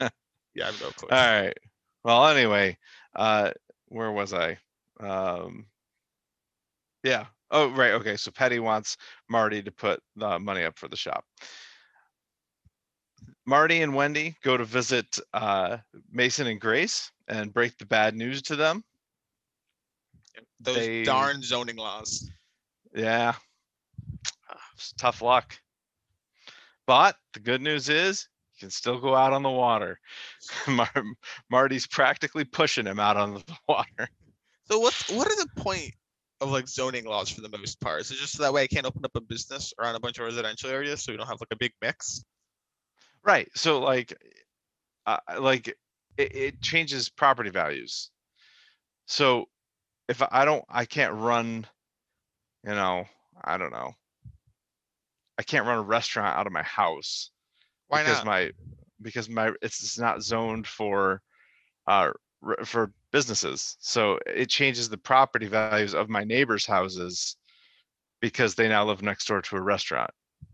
Yeah, I have no clue. All right. Well, anyway, uh, where was I? Um, yeah. Oh, right. Okay. So Petty wants Marty to put the money up for the shop. Marty and Wendy go to visit uh, Mason and Grace and break the bad news to them. Those they- darn zoning laws. Yeah. It's tough luck. But the good news is you can still go out on the water. Mar- Marty's practically pushing him out on the water. So what's what are the point of like zoning laws for the most part? It just so that way I can't open up a business around a bunch of residential areas so we don't have like a big mix? Right. So like, uh, like it, it changes property values. So if I don't, I can't run, you know, I don't know. I can't run a restaurant out of my house Why not? because not? my because my it's it's not zoned for uh for businesses. So it changes the property values of my neighbors' houses because they now live next door to a restaurant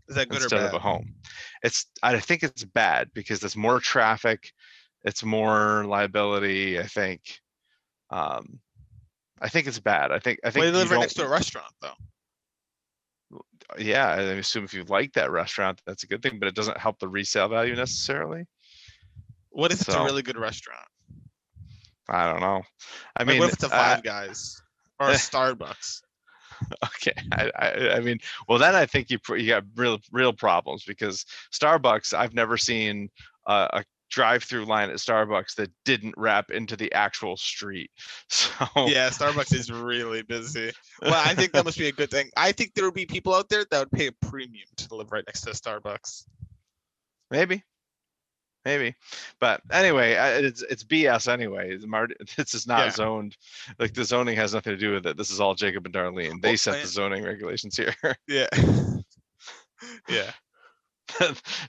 Is that good or instead bad? of a home. It's I think it's bad because there's more traffic, it's more liability. I think, um, I think it's bad. I think I think Well, you live right next to a restaurant though. yeah. I assume if you like that restaurant, that's a good thing, but it doesn't help the resale value necessarily. What if it's a really good restaurant? I don't know. I Like, mean, what if it's a Five Guys or a Starbucks? Okay, I, I, I mean, well, then I think you you got real real problems because Starbucks. I've never seen a, a drive-through line at Starbucks that didn't wrap into the actual street. So Yeah, Starbucks is really busy. Well, I think that must be a good thing. I think there would be people out there that would pay a premium to live right next to Starbucks. maybe, maybe, but anyway, it's it's BS anyway. This is not Yeah. zoned. Like the zoning has nothing to do with it. This is all Jacob and Darlene. They Well, set I- the zoning regulations here. Yeah. yeah.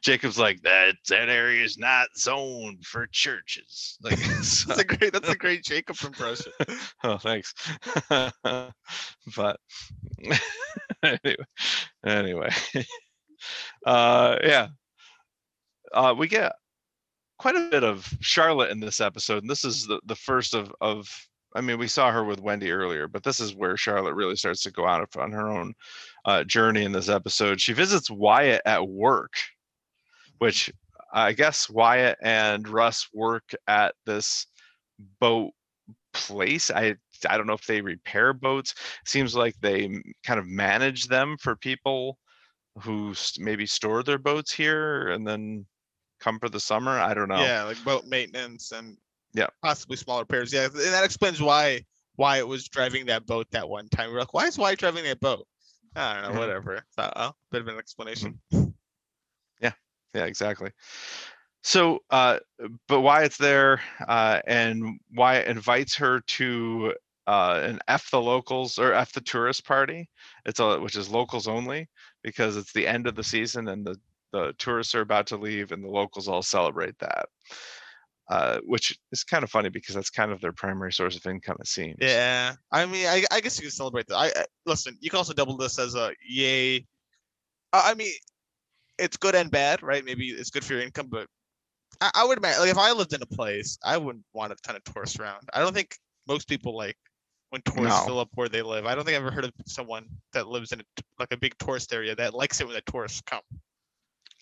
Jacob's like that. That area is not zoned for churches. Like, so- That's a great that's a great Jacob impression. oh, thanks. but anyway, anyway, uh, yeah, uh, we get quite a bit of Charlotte in this episode, and this is the the first of of. I mean, we saw her with Wendy earlier, but this is where Charlotte really starts to go out on her own uh, journey in this episode. She visits Wyatt at work, which I guess Wyatt and Russ work at this boat place. I I don't know if they repair boats. Seems like they kind of manage them for people who maybe store their boats here and then come for the summer. I don't know. Yeah, like boat maintenance and Yeah. Possibly smaller pairs. Yeah, and that explains why why it was driving that boat that one time. We are like, why is Wyatt driving that boat? I don't know, whatever. So, oh, bit of an explanation. Yeah, Yeah. exactly. So, uh, but it's there, uh, and it invites her to uh, an F the locals or F the tourist party. It's a which is locals only because it's the end of the season and the the tourists are about to leave and the locals all celebrate that. Uh, which is kind of funny because that's kind of their primary source of income, it seems. Yeah, I mean, I, I guess you can celebrate that. I, I listen. You can also double this as a yay. I, I mean, it's good and bad, right? Maybe it's good for your income, but I, I would imagine, like, if I lived in a place, I wouldn't want a ton of tourists around. I don't think most people like when tourists No. fill up where they live. I don't think I've ever heard of someone that lives in a, like a big tourist area that likes it when the tourists come.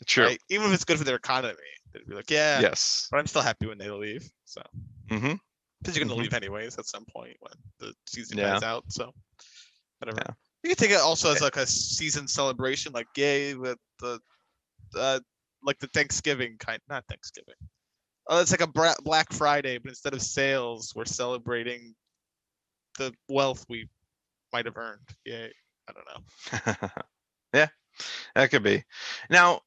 True. right? Even if it's good for their economy, they'd be like, yeah, Yes. but I'm still happy when they leave. So hmm because you're gonna Mhm. leave anyways at some point when the season Yeah. dies out. So whatever. Yeah. You can take it also as like a season celebration, like yay with the uh like the Thanksgiving kind not Thanksgiving. Oh, it's like a Black Friday, but instead of sales, we're celebrating the wealth we might have earned. Yay. I don't know. yeah, that could be. Now,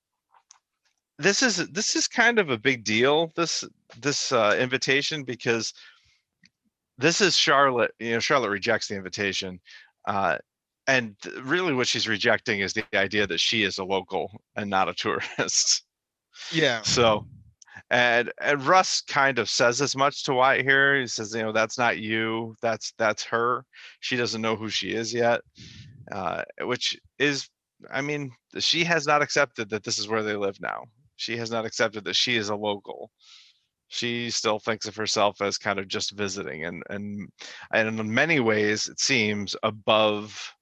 this is this is kind of a big deal. This this uh, invitation because this is Charlotte. You know, Charlotte rejects the invitation, uh, and really what she's rejecting is the idea that she is a local and not a tourist. Yeah. So, and and Russ kind of says as much to Wyatt here. He says, you know, that's not you. That's that's her. She doesn't know who she is yet. Uh, which is, I mean, she has not accepted that this is where they live now. She has not accepted that she is a local. She still thinks of herself as kind of just visiting, and and and in many ways, it seems above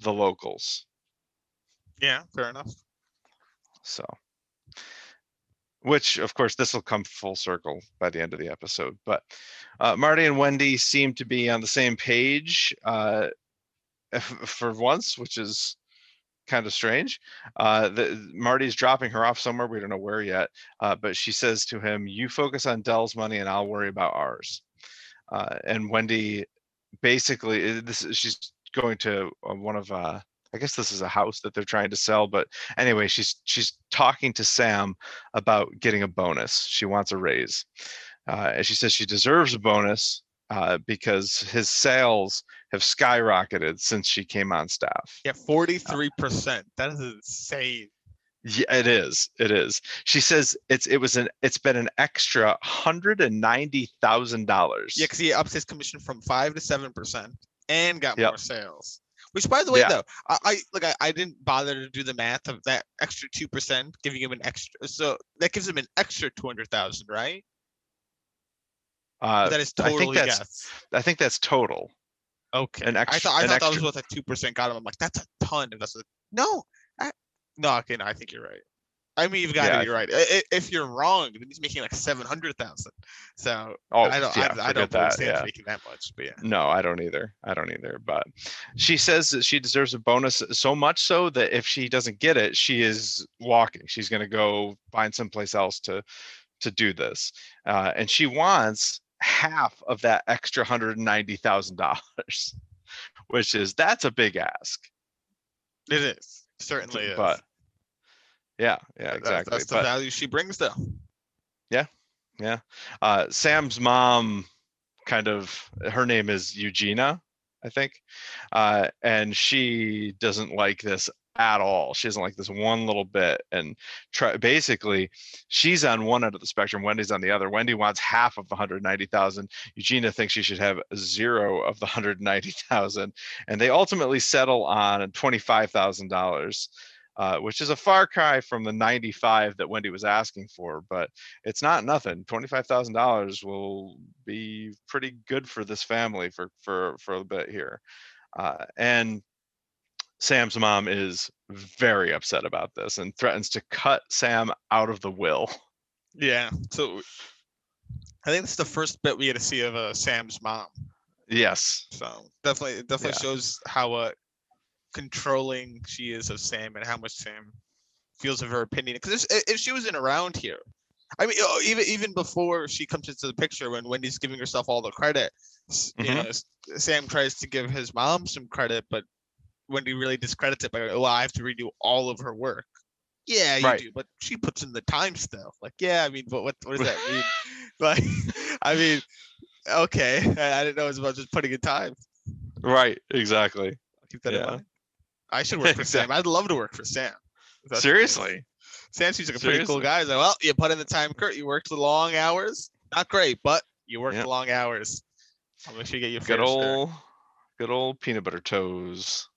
the locals. Yeah, fair enough. So, which of course this will come full circle by the end of the episode. But uh, Marty and Wendy seem to be on the same page uh, for once, which is kind of strange. Uh, the, Marty's dropping her off somewhere. We don't know where yet. Uh, but she says to him, "You focus on Del's money, and I'll worry about ours." Uh, and Wendy basically, uh, this is, she's going to uh, one of. Uh, I guess this is a house that they're trying to sell, but anyway, she's she's talking to Sam about getting a bonus. She wants a raise, uh, and she says she deserves a bonus uh, because his sales have skyrocketed since she came on staff. Yeah, forty-three percent. That is insane. Yeah, it is. It is. She says it's it was an it's been an extra hundred and ninety thousand dollars. Yeah, because he ups his commission from five to seven percent and got Yep. more sales. Which, by the way, Yeah. though, I, I like I, I didn't bother to do the math of that extra two percent, giving him an extra. So that gives him an extra two hundred thousand, right? Uh, that is I think totally that's- guess. I think that's total. Okay. an I thought I thought that was extra- what a two percent got him. I'm like, that's a ton. If that's a no, I, no. Okay, no, I think you're right. I mean, you've got Yeah, to be right. If you're wrong, then he's making like seven hundred thousand. So Oh, I don't, yeah, I, I don't that. Yeah. making that much. But yeah. No, I don't either. I don't either. But she says that she deserves a bonus so much so that if she doesn't get it, she is walking. She's going to go find someplace else to to do this, uh, and she wants half of that extra hundred and ninety thousand dollars, which is that's a big ask. It is certainly is. But yeah, yeah, exactly. That's the But value she brings, though. Yeah. Yeah. Uh, Sam's mom, kind of, her name is Eugenia, I think, uh, and she doesn't like this at all. She doesn't like this one little bit, and try basically, she's on one end of the spectrum. Wendy's on the other. Wendy wants half of the hundred ninety thousand. Eugenia thinks she should have zero of the hundred ninety thousand, and they ultimately settle on twenty five thousand dollars. Uh, which is a far cry from the 95 that Wendy was asking for, but it's not nothing. Twenty-five thousand dollars will be pretty good for this family for for for a bit here. Uh, and Sam's mom is very upset about this and threatens to cut Sam out of the will. Yeah. So I think this is the first bit we get to see of uh, Sam's mom. Yes. So definitely, it definitely Yeah. shows how uh, controlling she is of Sam and how much Sam feels of her opinion. Because if, if she wasn't around here, I mean, oh, even even before she comes into the picture, when Wendy's giving herself all the credit, s- you know, Sam tries to give his mom some credit, but Wendy really discredits it by, well, I have to redo all of her work. Yeah, you Right. do, but she puts in the time still. Like, yeah, I mean, but what what does that mean? like, I mean, okay, I, I didn't know it was about just putting in time. Right, exactly. Keep that in Yeah. mind. I should work for Sam. I'd love to work for Sam. if that's the case. Seriously. Sam seems like a pretty cool guy. He's like, well, you put in the time, Kurt. You worked the long hours. Not great, but you worked Yeah. the long hours. I'll make sure you get your Good old good old peanut butter toes.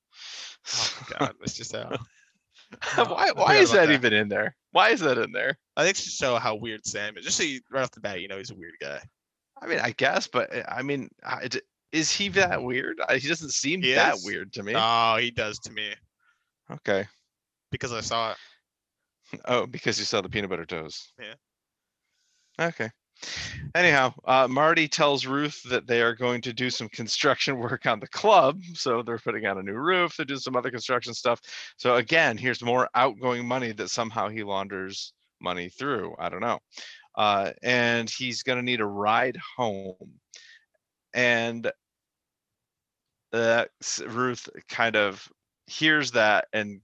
Oh my god, that's just how. why why is that, that. even in there? Why is that in there? I think to show how weird Sam is. Just so you right off the bat, you know he's a weird guy. I mean, I guess, but uh, I mean, is he that weird? He doesn't seem He that is. weird to me. Oh, he does to me Okay. because I saw it. Oh, because you saw the peanut butter toes. Yeah. Okay. Anyhow, uh, Marty tells Ruth that they are going to do some construction work on the club. So they're putting on a new roof, they do some other construction stuff. So again, here's more outgoing money that somehow he launders money through. I don't know. Uh, and he's going to need a ride home. And uh, Ruth kind of hears that and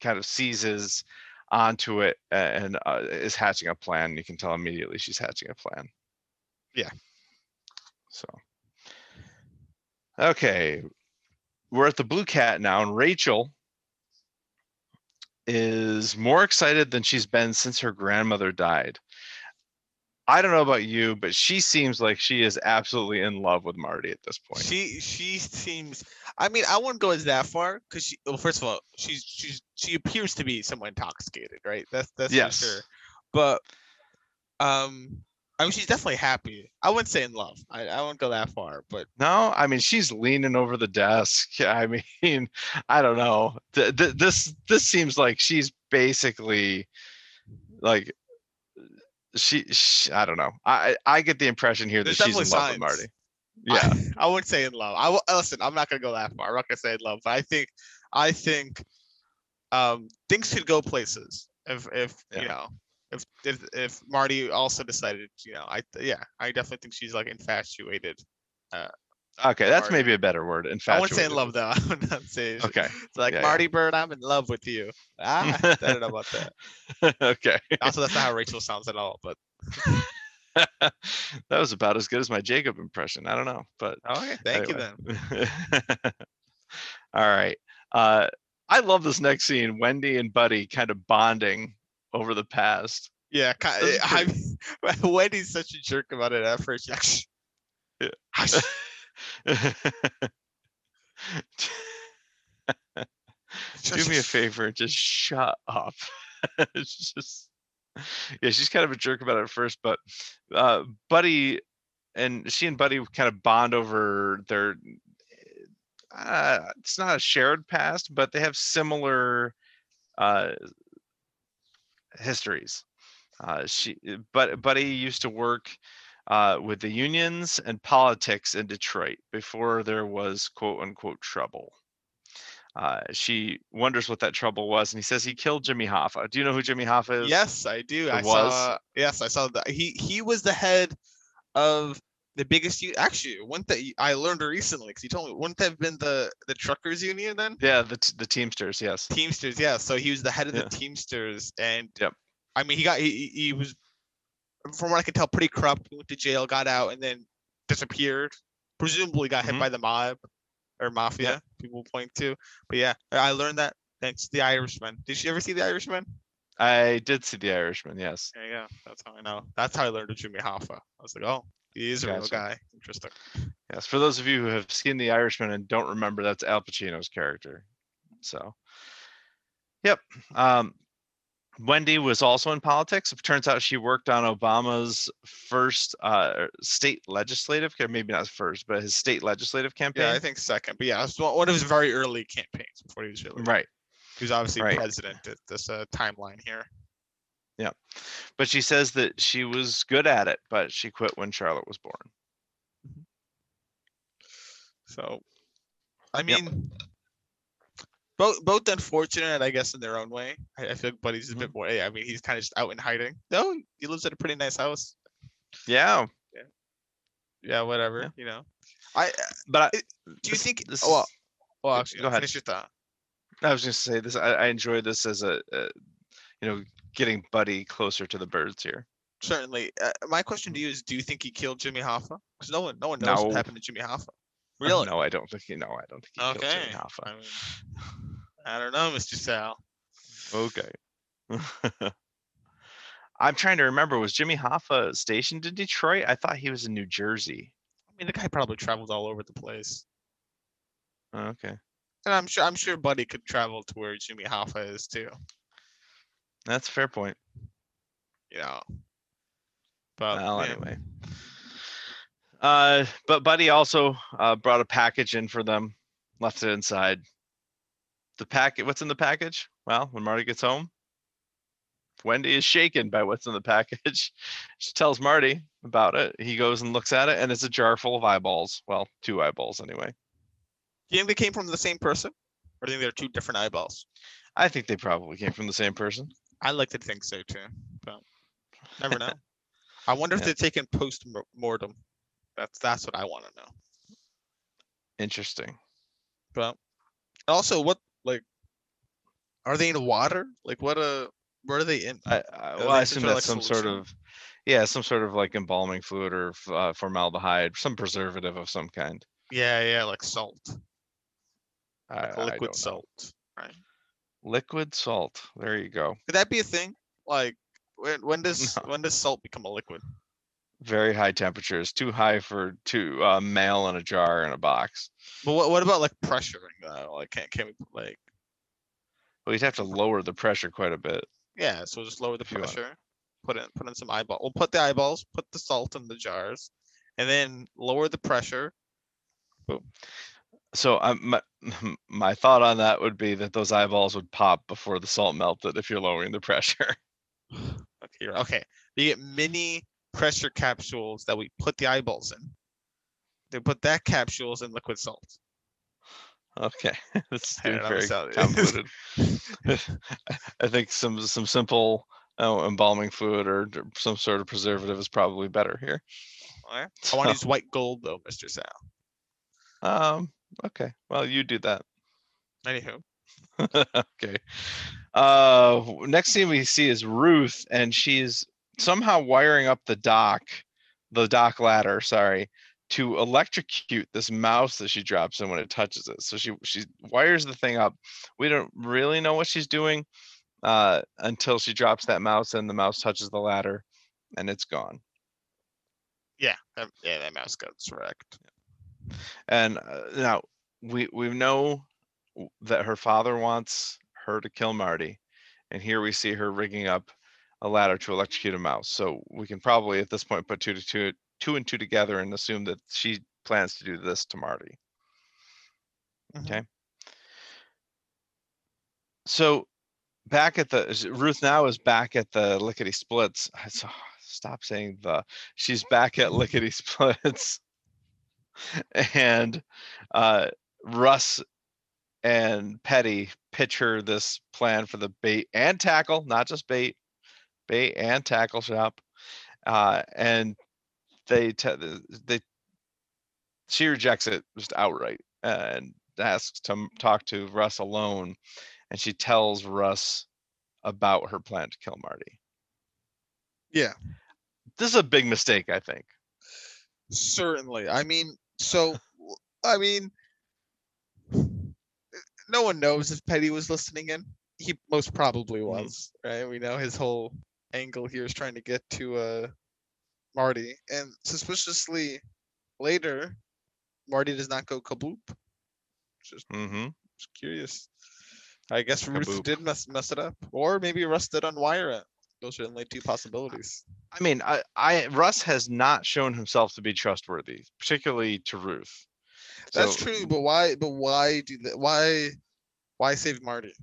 kind of seizes onto it and uh, is hatching a plan. You can tell immediately she's hatching a plan. Yeah. So, okay, we're at the Blue Cat now, and Rachel is more excited than she's been since her grandmother died. I don't know about you, but she seems like she is absolutely in love with Marty at this point. She she seems. I mean, I wouldn't go as that far because she. Well, first of all, she's she's she appears to be somewhat intoxicated, right? That's that's Yes. for sure. But um, I mean, she's definitely happy. I wouldn't say in love. I I wouldn't go that far, but No, I mean she's leaning over the desk. I mean, I don't know. Th- th- this this seems like she's basically like she, she I don't know. I I get the impression here that she's in love with Marty. Yeah. I, wouldn't say in love. I will listen. I'm not gonna go that far. I'm not gonna say in love, but I think I think um things could go places if if Yeah. you know if if if Marty also decided you know I yeah I definitely think she's like infatuated. Uh, okay, that's Marty. maybe a better word. Infatuated. I wouldn't say in love though. I would not say it's Okay. like yeah, yeah. Marty Byrde. I'm in love with you. Ah, I don't know about that. okay. Also, that's not how Rachel sounds at all. But that was about as good as my Jacob impression. I don't know, but okay, thank you then. All right. Uh, I love this next scene. Wendy and Buddy kind of bonding over the past. Yeah, This I mean, Wendy's such a jerk about it at first. Yeah. Do me a favor, just shut up. it's just, yeah, she's kind of a jerk about it at first, but uh, Buddy and she and Buddy kind of bond over their. Uh, it's not a shared past, but they have similar uh, histories. Uh, she, but Buddy used to work uh, with the unions and politics in Detroit before there was quote unquote trouble. Uh, she wonders what that trouble was, and he says he killed Jimmy Hoffa. Do you know who Jimmy Hoffa is? Yes, I do. Or I was? saw. Yes, I saw that. He he was the head of the biggest. u- Actually, wouldn't that I learned recently because he told me wouldn't that have been the the truckers union then? Yeah, the t- the Teamsters. Yes. Teamsters, yeah. So he was the head of Yeah. the Teamsters, and Yep. I mean, he got he, he was, from what I could tell, pretty corrupt. Went to jail, got out, and then disappeared. Presumably, got hit Mhm. by the mob or mafia. People point to, but yeah, I learned that thanks to the Irishman. Did you ever see the Irishman? I did see the Irishman. Yes. There you go. That's how I know. That's how I learned of Jimmy Hoffa. I was like, oh, he is a real guy. Interesting. Yes. For those of you who have seen the Irishman and don't remember, that's Al Pacino's character. So. Yep. Um, Wendy was also in politics. It turns out she worked on Obama's first uh, state legislative, or maybe not first, but his state legislative campaign. Yeah, I think second, but yeah, it was one of his very early campaigns before he was really. right. He was obviously right. president at this uh, timeline here. Yeah, but she says that she was good at it, but she quit when Charlotte was born. So, I Yep. Both both unfortunate, I guess, in their own way. I, I feel like Buddy's a Mm-hmm. bit more. I mean, he's kind of just out in hiding. No, he lives at a pretty nice house. Yeah, Yeah, Yeah. whatever. Yeah. You know, I but I, do you this- think? this well, well, go actually, ahead. finish your thought. I was just say this. I, I enjoy this as a, a, you know, getting Buddy closer to the Byrdes here. Certainly. Uh, my question to you is: Do you think he killed Jimmy Hoffa? Because no one, no one knows what happened to Jimmy Hoffa. Really? No, I don't think he. No, I don't think he Okay. Jimmy Hoffa. I, mean, I don't know, Mr. Sal. Okay. I'm trying to remember. Was Jimmy Hoffa stationed in Detroit? I thought he was in New Jersey. I mean, the guy probably traveled all over the place, Okay, and I'm sure, I'm sure Buddy could travel to where Jimmy Hoffa is too. that's a fair point. You know. But Well, yeah. anyway. Uh, but Buddy also uh, brought a package in for them, left it inside. The packet, what's in the package? Well, when Marty gets home, Wendy is shaken by what's in the package. She tells Marty about it. He goes and looks at it, and it's a jar full of eyeballs. Well, two eyeballs anyway. Do you think they came from the same person, or do you think they're two different eyeballs? I think they probably came from the same person. I like to think so too, but never know. I wonder if Yeah. they're taken post mortem. That's that's what I want to know. Interesting. But also, what like are they in water? Like what uh where are they in? I, I, well, I assume that's like, some sort of, yeah, some sort of like embalming fluid or uh, formaldehyde, some preservative of some kind. Yeah, yeah, like salt, like I liquid know. salt. Right? Liquid salt. There you go. Could that be a thing? Like when when does No. when does salt become a liquid? Very high temperatures. Too high for to uh, mail in a jar in a box. But what what about like pressuring? Uh, like can't can we like Well, you'd have to lower the pressure quite a bit. yeah? So just lower the If you want. pressure. Put in put in some eyeball. We'll put the eyeballs. Put the salt in the jars, and then lower the pressure. So um, my, my thought on that would be that those eyeballs would pop before the salt melted if you're lowering the pressure. Okay, okay. You get mini pressure capsules that we put the eyeballs in. They put that capsules in liquid salt. Okay, this is I getting don't know, very convoluted. I think some some simple uh, embalming fluid or some sort of preservative is probably better here. Alright. I want to use white gold though, Mr. Sal. Um. Okay. Well, you do that. Anywho, okay. Uh, next scene we see is Ruth, and she's somehow wiring up the dock, the dock ladder. Sorry, to electrocute this mouse that she drops in when it touches it. So she she wires the thing up. We don't really know what she's doing uh, until she drops that mouse, and the mouse touches the ladder, and it's gone. yeah, that, yeah, that mouse got wrecked. And uh, now we we know that her father wants her to kill Marty, and here we see her rigging up a ladder to electrocute a mouse. So we can probably at this point put two to two two and two together and assume that she plans to do this to Marty. Mhm. Okay. So back at the Ruth now is back at the Lickety Splitz. I saw- Stop saying the. She's back at Lickety Splitz, and uh, Russ and Petty pitch her this plan for the bait and tackle, not just bait, bait and tackle shop, uh, and they te- they she rejects it just outright and asks to talk to Russ alone, and she tells Russ about her plan to kill Marty. Yeah, This is a big mistake, I think. certainly. I mean, so I mean, no one knows if Petty was listening in. He most probably Mhm. was, right? We know his whole angle here is trying to get to uh Marty, and suspiciously later, Marty does not go kaboop. Just, mm-hmm. just curious. I guess Ruth Kaboop. did mess mess it up, or maybe Russ did unwire it. Those are only two possibilities. I mean, I, I Russ has not shown himself to be trustworthy, particularly to Ruth. That's So, true, but why? But why do that? Why? Why save Marty?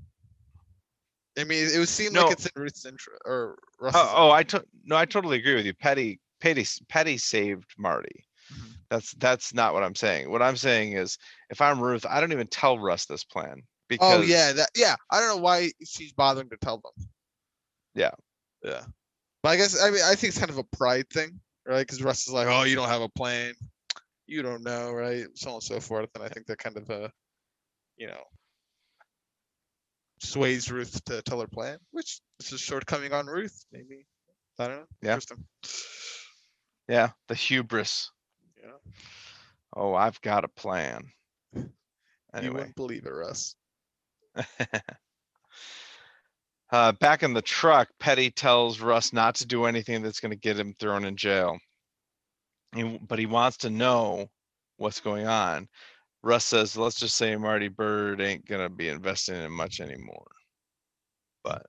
I mean, it would seem No. like it's in Ruth's interest or Russ's. Oh, oh, I to, no, I totally agree with you. Petty, Petty, s- Petty saved Marty. Mhm. That's that's not what I'm saying. What I'm saying is, if I'm Ruth, I don't even tell Russ this plan. because Oh yeah, that yeah. I don't know why she's bothering to tell them. Yeah. Yeah. But I guess I mean I think it's kind of a pride thing, right? Because Russ is like, oh, you don't have a plan, you don't know, right? So on and so forth. And I think they're kind of a, you know, sways Ruth to tell her plan, which is a shortcoming on Ruth, maybe. I don't know. Yeah. Interesting. yeah, the hubris. Yeah. Oh, I've got a plan. You Anyway, wouldn't believe it, Russ. uh, back in the truck, Petty tells Russ not to do anything that's going to get him thrown in jail. He w- but he wants to know what's going on. Russ says, "Let's just say Marty Bird ain't gonna be investing in much anymore." But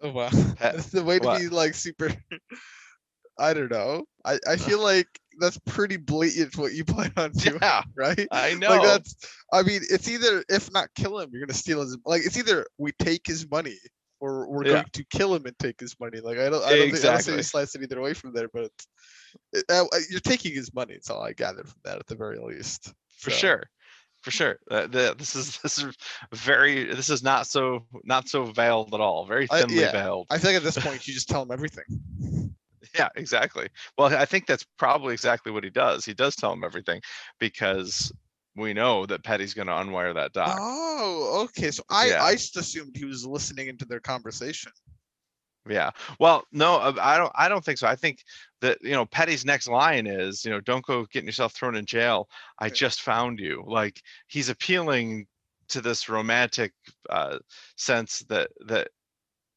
Oh wow. That's the way to what? be like super I don't know. I, I feel like that's pretty blatant what you plan on doing, yeah, right? I know. Like that's I mean, it's either if not kill him, you're gonna steal his like it's either we take his money or we're Yeah. going to kill him and take his money. Like I don't I don't think I don't see you slice it either way from there, but uh, uh, you're taking his money. It's all I gathered from that at the very least. for So, sure for sure uh, the, this is this is very this is not so not so veiled at all very I- thinly yeah. veiled I think at this point you just tell him everything. yeah exactly well i think that's probably exactly what he does he does tell him everything because we know that petty's going to unwire that dock Oh, okay. So I Yeah. I just assumed he was listening into their conversation. Yeah well no uh, i don't i don't think so i think that you know petty's next line is you know don't go getting yourself thrown in jail i just found you like he's appealing to this romantic uh sense that that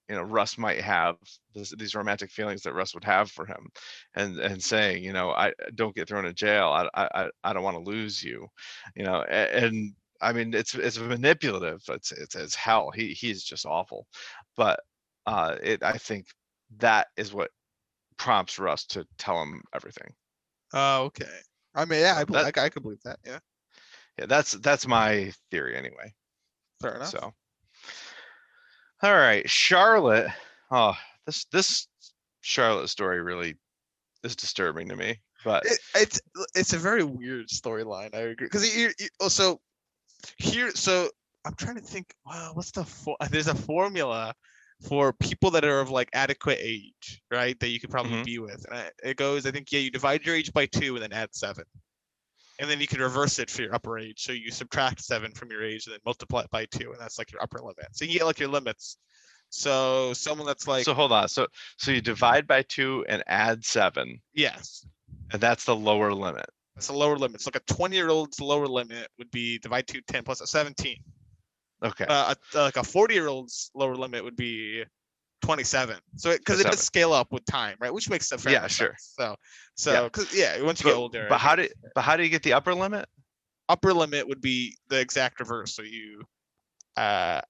you know Russ might have this, these romantic feelings that Russ would have for him, and and saying you know I don't get thrown in jail. I I I- don't want to lose you, you know. a- And, I mean it's it's manipulative. It's it's it's hell. He he's just awful, but uh, it I think that is what prompts Russ to tell him everything. Oh, okay. I mean, yeah, I, That- I, I could believe that. Yeah, Yeah, that's that's my theory anyway. fair enough. So, all right, Charlotte. Oh, this this Charlotte story really is disturbing to me. But It, it's it's a very weird storyline. I agree because you, you also here. So I'm trying to think. Wow, what's the for, there's a formula for people that are of like adequate age, right? That you could probably Mhm. be with. And I- it goes, I think, yeah, you divide your age by two and then add seven. And then you can reverse it for your upper age. So you subtract seven from your age and then multiply it by two, and that's like your upper limit. So you get like your limits. So someone that's like, so hold on. So so you divide by two and add seven, yes, and that's the lower limit. that's the lower limit. So like a 20 year old's lower limit would be divide two, 10 plus a 17. Okay. Uh, a, like a 40 year old's lower limit would be 27. So because it, 27. does scale up with time, right? Which makes a fair Yeah, amount sure. sense. So so because yeah, once you but, get older, but how do but how do you get the upper limit? upper limit would be the exact reverse. So you uh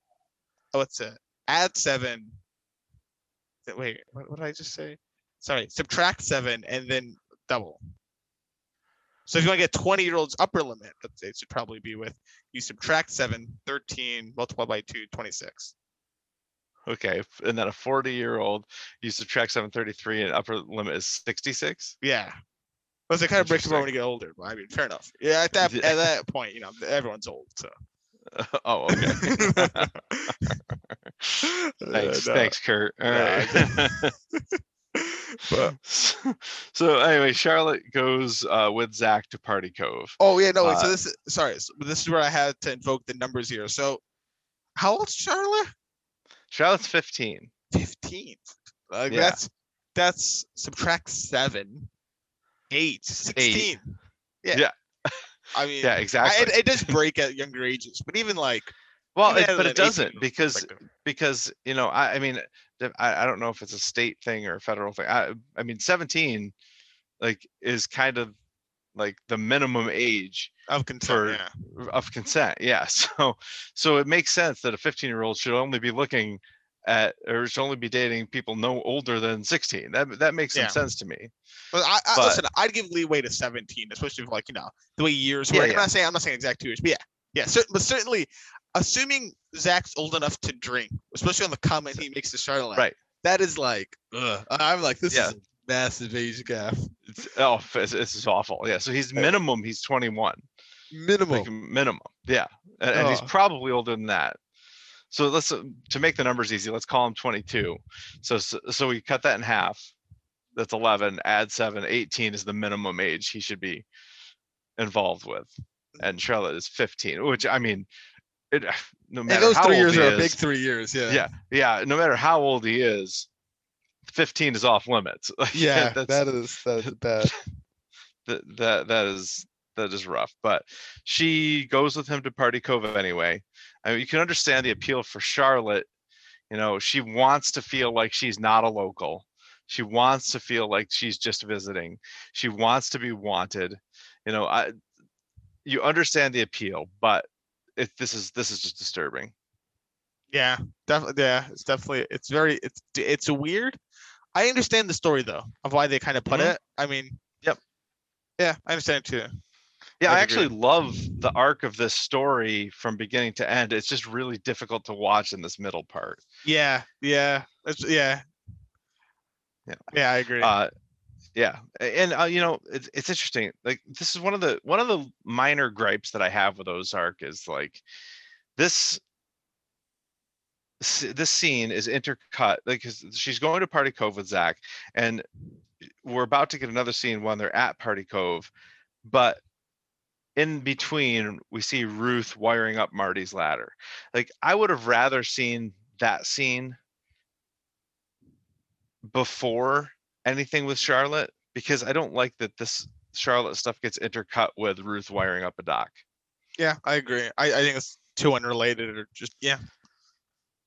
what's it? Add seven. Wait, what, what did I just say? Sorry, subtract seven and then double. So if you want to get 20 year olds upper limit, let's say it should probably be with you subtract 7, 13, multiply by 2, 26. Okay, and then a forty-year-old, you subtract seven thirty-three, and upper limit is sixty-six. Yeah. But it kind of breaks apart when you get older. But I mean, fair enough. Yeah, at that at that point, you know, everyone's old. So. oh, okay. thanks, Uh, no. thanks, Kurt. All right. But- so anyway, Charlotte goes uh, with Zach to Party Cove. Oh yeah, no. wait, so Uh, this is sorry. So this is where I had to invoke the numbers here. So, how old's Charlotte? Charlotte's 15. Fifteen. Like Yeah. that's that's subtract seven, eight, 16. Yeah. Yeah. I mean, Yeah, I- exactly. it, it does break at younger ages, but even like, well, it, but it doesn't because because you know I, I mean I, I don't know if it's a state thing or a federal thing. I, I mean 17 like is kind of like the minimum age of consent. for- yeah. of consent. Yeah. So so it makes sense that a 15 year old should only be looking at or should only be dating people no older than 16. That that makes some Yeah. sense to me. But I, I But- listen. I'd give leeway to 17, especially for like you know the way years Yeah, work. I'm not saying I'm not saying exact two years, but yeah, yeah. Cer- but certainly, assuming Zach's old enough to drink, especially on the comment he makes to Charlotte, Right. That is like, ugh. I'm like, this Yeah. is a massive age gap. It's, oh, it's, it's awful. Yeah. So he's minimum he's 21. Minimum. like minimum. Yeah, and, and he's Oh. probably older than that. So let's uh, to make the numbers easy. Let's call him 22. So so, so we cut that in half. That's 11. Add seven. 18 is the minimum age he should be involved with, and Charlotte is 15. Which I mean, it no and matter those how three old years he are a big is, three years. Yeah. yeah, yeah. No matter how old he is, 15 is off limits. Yeah. that's, that is that is bad. that that that is that is rough. But she goes with him to Party Cove anyway. I mean, you can understand the appeal for Charlotte. You know, she wants to feel like she's not a local. She wants to feel like she's just visiting. She wants to be wanted. You know, I you understand the appeal, but if this is this is just disturbing. Yeah, definitely. Yeah, it's definitely. It's very. It's it's a weird. I understand the story though of why they kind of put Mhm. it. I mean. Yep. Yeah, I understand too. Yeah, I'd I actually love the arc of this story from beginning to end. It's just really difficult to watch in this middle part. Yeah, yeah, it's, yeah, Yeah. yeah. I agree. uh yeah and uh, you know it's, it's interesting like this is one of the one of the minor gripes that i have with ozark is like this this scene is intercut like she's going to party cove with zach and we're about to get another scene when they're at party cove but in between we see ruth wiring up marty's ladder. Like i would have rather seen that scene before anything with Charlotte because I don't like that this Charlotte stuff gets intercut with Ruth wiring up a dock. yeah, I agree. I, I think it's too unrelated or just yeah.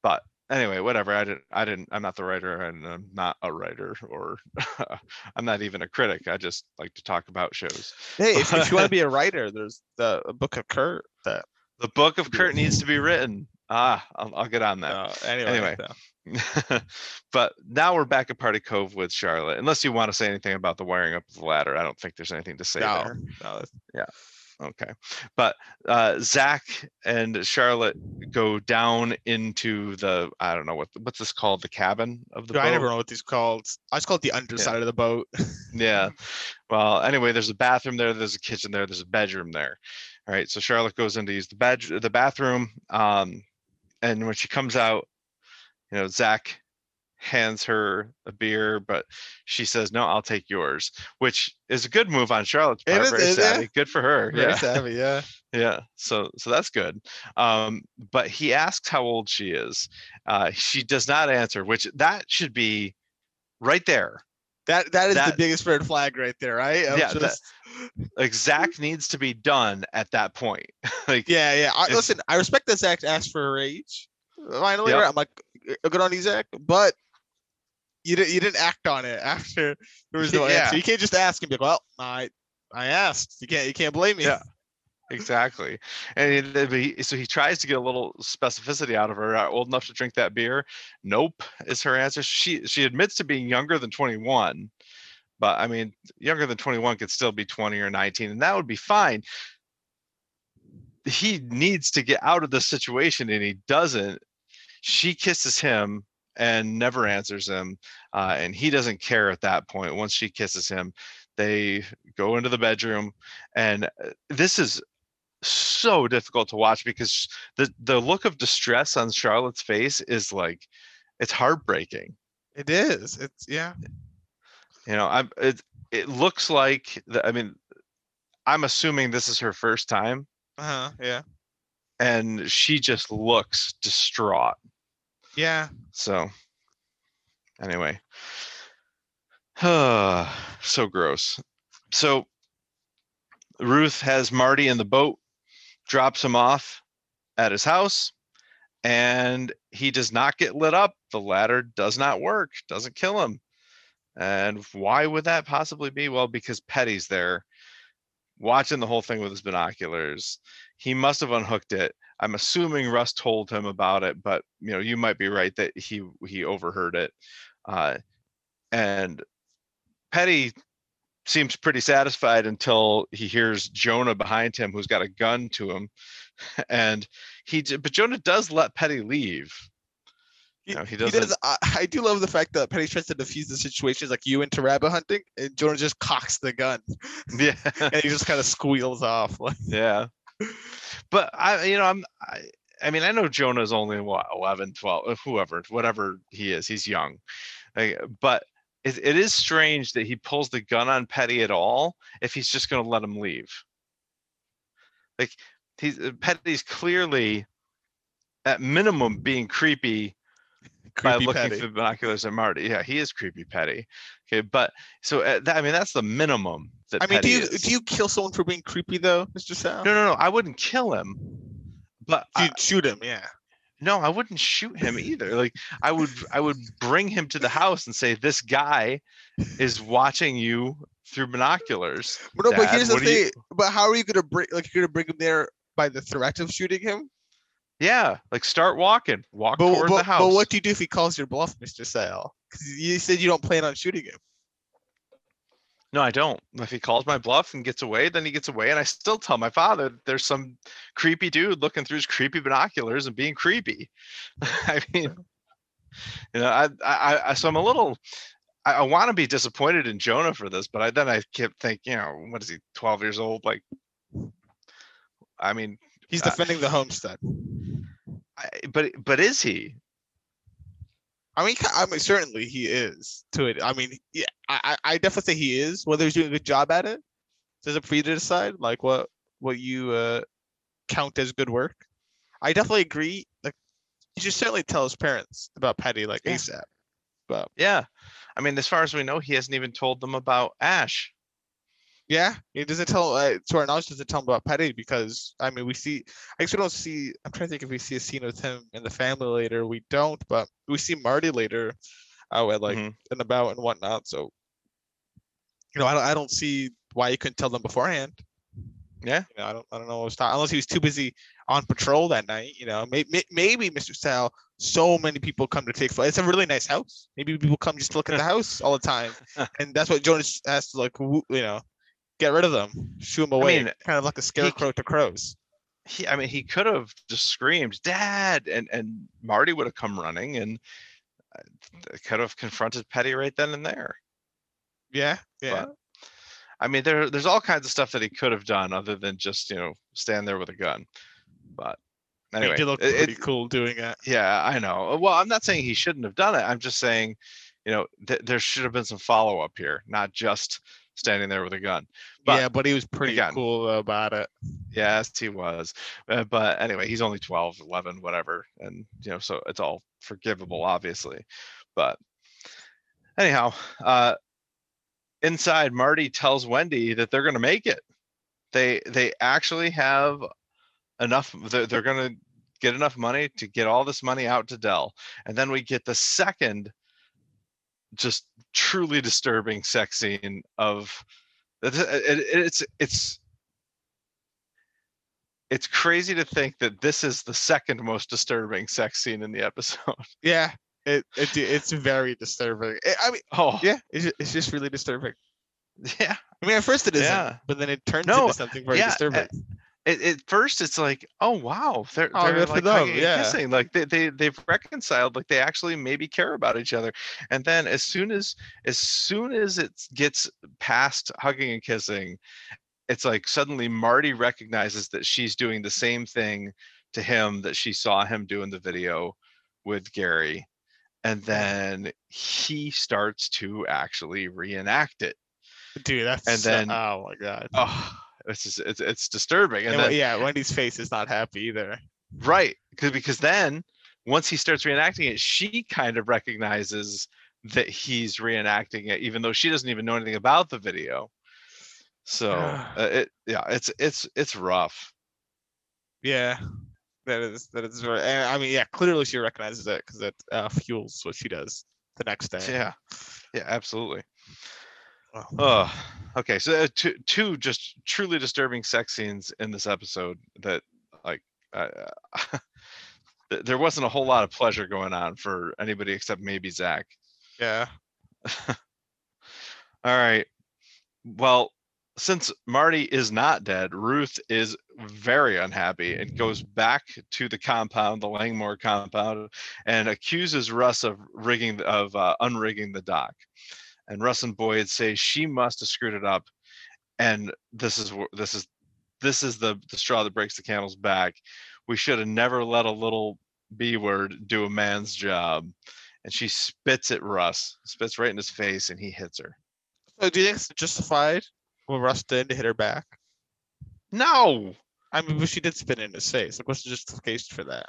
But anyway, whatever. I didn't. I didn't. I'm not the writer, and I'm not a writer, or I'm not even a critic. I just like to talk about shows. Hey, if, if you want to be a writer, there's the a book of Kurt that. The book of Kurt needs to be written. Ah, I'll, I'll get on that. Uh, anyway, Anyway. so- but now we're back at Party Cove with Charlotte. Unless you want to say anything about the wiring up of the ladder, I don't think there's anything to say no, there. no, that's- Okay. But uh Zach and Charlotte go down into the I don't know what what's this called? The cabin of the I boat. never know what these called. I just call it the underside of the boat. Yeah. Well, anyway, there's a bathroom there, there's a kitchen there, there's a bedroom there. All right. So Charlotte goes in to use the bed the bathroom. Um and when she comes out, you know, Zach hands her a beer, but she says, No, I'll take yours, which is a good move on Charlotte's part. is- Very it- yeah. Good for her. Very yeah. savvy, yeah. Yeah, so so that's good. Um, but he asks how old she is. Uh, she does not answer, which that should be right there. That that is the biggest red flag right there, right? Of Yeah, that- just- Like Zach needs to be done at that point. like yeah, yeah. I, listen, I respect that Zach asked for her age. Finally, Yep. right? I'm like, "Uh, good on Zach. But you didn't you didn't act on it after there was no Yeah. answer. You can't just ask and be like, well, I I asked. You can't you can't blame me. Yeah. exactly. And he, so he tries to get a little specificity out of her. Old enough to drink that beer? Nope, is her answer. She she admits to being younger than 21. But I mean, younger than 21 could still be 20 or 19, and that would be fine. He needs to get out of this situation, and he doesn't. She kisses him and never answers him, uh, and he doesn't care at that point. Once she kisses him, they go into the bedroom, and uh, this is so difficult to watch because the the look of distress on Charlotte's face is like it's heartbreaking It is. It's yeah. you know i'm it, it looks like the, i mean i'm assuming this is her first time Uh-huh. Yeah. And she just looks distraught. Yeah. so anyway. So gross. So ruth has marty in the boat drops him off at his house and he does not get lit up. The ladder does not work doesn't kill him. And why would that possibly be? Well because petty's there watching the whole thing with his binoculars he must have unhooked it i'm assuming russ told him about it but you know you might be right that he he overheard it uh and petty seems pretty satisfied until he hears jonah behind him who's got a gun to him and he but jonah does let petty leave He, No, he he doesn't- does. I, I do love the fact that Petty tries to defuse the situations like you into rabbit hunting, and Jonah just cocks the gun Yeah, and he just kind of squeals off. Like, yeah. But I, you know, I'm, I, I mean, I know Jonah's only what 11, 12, uh, whoever, whatever he is. He's young, like, but it, it is strange that he pulls the gun on Petty at all if he's just going to let him leave. Like, he's uh, Petty's clearly, at minimum, being creepy by looking Petty. through binoculars at Marty. Yeah, he is creepy petty. Okay, but so uh, that, I mean that's the minimum that I mean, do you is. do you kill someone for being creepy though, Mr. Sal? No, no, no. I wouldn't kill him, but You'd shoot him, yeah. no, I wouldn't shoot him either. Like I would, I would bring him to the house and say, "This guy is watching you through binoculars." But no, but here's the do you- thing. But how are you gonna bring like you're gonna bring him there by the threat of shooting him? Yeah, like start walking, walk But, toward but, the house. but what do you do if he calls your bluff, Mr. Sale? Because you said you don't plan on shooting him. No, I don't. If he calls my bluff and gets away, then he gets away, and I still tell my father that there's some creepy dude looking through his creepy binoculars and being creepy. I mean, you know, I, I, I, so I'm a little. I, I want to be disappointed in Jonah for this, but I then I kept thinking, you know, what is he, 12 years old? Like, I mean, He's Uh, defending the homestead. I, but but is he? I mean, I mean, certainly he is to it. I mean, yeah, I, I I definitely say he is. Whether he's doing a good job at it, is up for you to decide. Like what what you uh count as good work. I definitely agree. Like, you should certainly tell his parents about Petty like Yeah. ASAP. But Yeah. I mean, as far as we know, he hasn't even told them about Ash. Yeah, it doesn't tell. Uh, to our knowledge, doesn't tell him about Petty because I mean, we see. I guess we don't see. I'm trying to think if we see a scene with him in the family later. We don't, but we see Marty later. Oh, at like Mhm. and about and whatnot. So, you know, I don't, I don't see why you couldn't tell them beforehand. Yeah. You know, I don't, I don't know what was ta- unless he was too busy on patrol that night. You know, maybe, maybe Mr. Sal. So many people come to take flight. It's a really nice house. Maybe people come just to look at the house all the time, and that's what Jonah's has to like, you know, get rid of them, shoo them away, mean, kind of like a scarecrow to crows. he i mean he could have just screamed dad and and marty would have come running and uh, could have confronted petty right then and there Yeah, yeah. but i mean there there's all kinds of stuff that he could have done other than just you know stand there with a gun but anyway he did look pretty it- cool doing it. yeah i know well i'm not saying he shouldn't have done it i'm just saying you know th- there should have been some follow-up here not just standing there with a gun But yeah, but he was pretty again- cool about it. Yes, he was. Uh, but anyway, he's only 12, 11, whatever. And, you know, so it's all forgivable, obviously. But anyhow, uh, inside, Marty tells Wendy that they're going to make it. They, they actually have enough, they're, they're going to get enough money to get all this money out to Del. And then we get the second just truly disturbing sex scene of it, it, it's, it's, it's crazy to think that this is the second most disturbing sex scene in the episode. Yeah, it, it it's very disturbing. I- I mean, Oh, yeah, it's just, it's just really disturbing. yeah. I mean, at first it isn't, Yeah. but then it turns No, into something very yeah, disturbing. At, at first, it's like, oh wow, they're Oh, they're like them, hugging and yeah. kissing, like they they they've reconciled, like they actually maybe care about each other. And then as soon as as soon as it gets past hugging and kissing, it's like suddenly Marty recognizes that she's doing the same thing to him that she saw him do in the video with Gary. And then he starts to actually reenact it. Dude, that's and so- then- oh my god. Oh, it's just, it's it's disturbing. And And then, yeah, Wendy's face is not happy either. right, because because then once he starts reenacting it, she kind of recognizes that he's reenacting it, even though she doesn't even know anything about the video. So uh, it yeah, it's it's it's rough. Yeah, that is that is very. And I mean, yeah, clearly she recognizes it because it uh, fuels what she does the next day. Yeah, yeah, absolutely. Oh. Okay. So uh, two two just truly disturbing sex scenes in this episode that like uh, there wasn't a whole lot of pleasure going on for anybody except maybe Zach. Yeah. All right. Well, since Marty is not dead, Ruth is very unhappy and goes back to the compound, the Langmore compound, and accuses Russ of rigging of uh, unrigging the dock. And Russ and Boyd say she must have screwed it up, and this is this is this is the the straw that breaks the camel's back. We should have never let a little b word do a man's job. And she spits at Russ, spits right in his face, and he hits her. So do you think it's justified what Russ did to hit her back? No. I mean, but she did spit in his face. Like, what's the justification for that?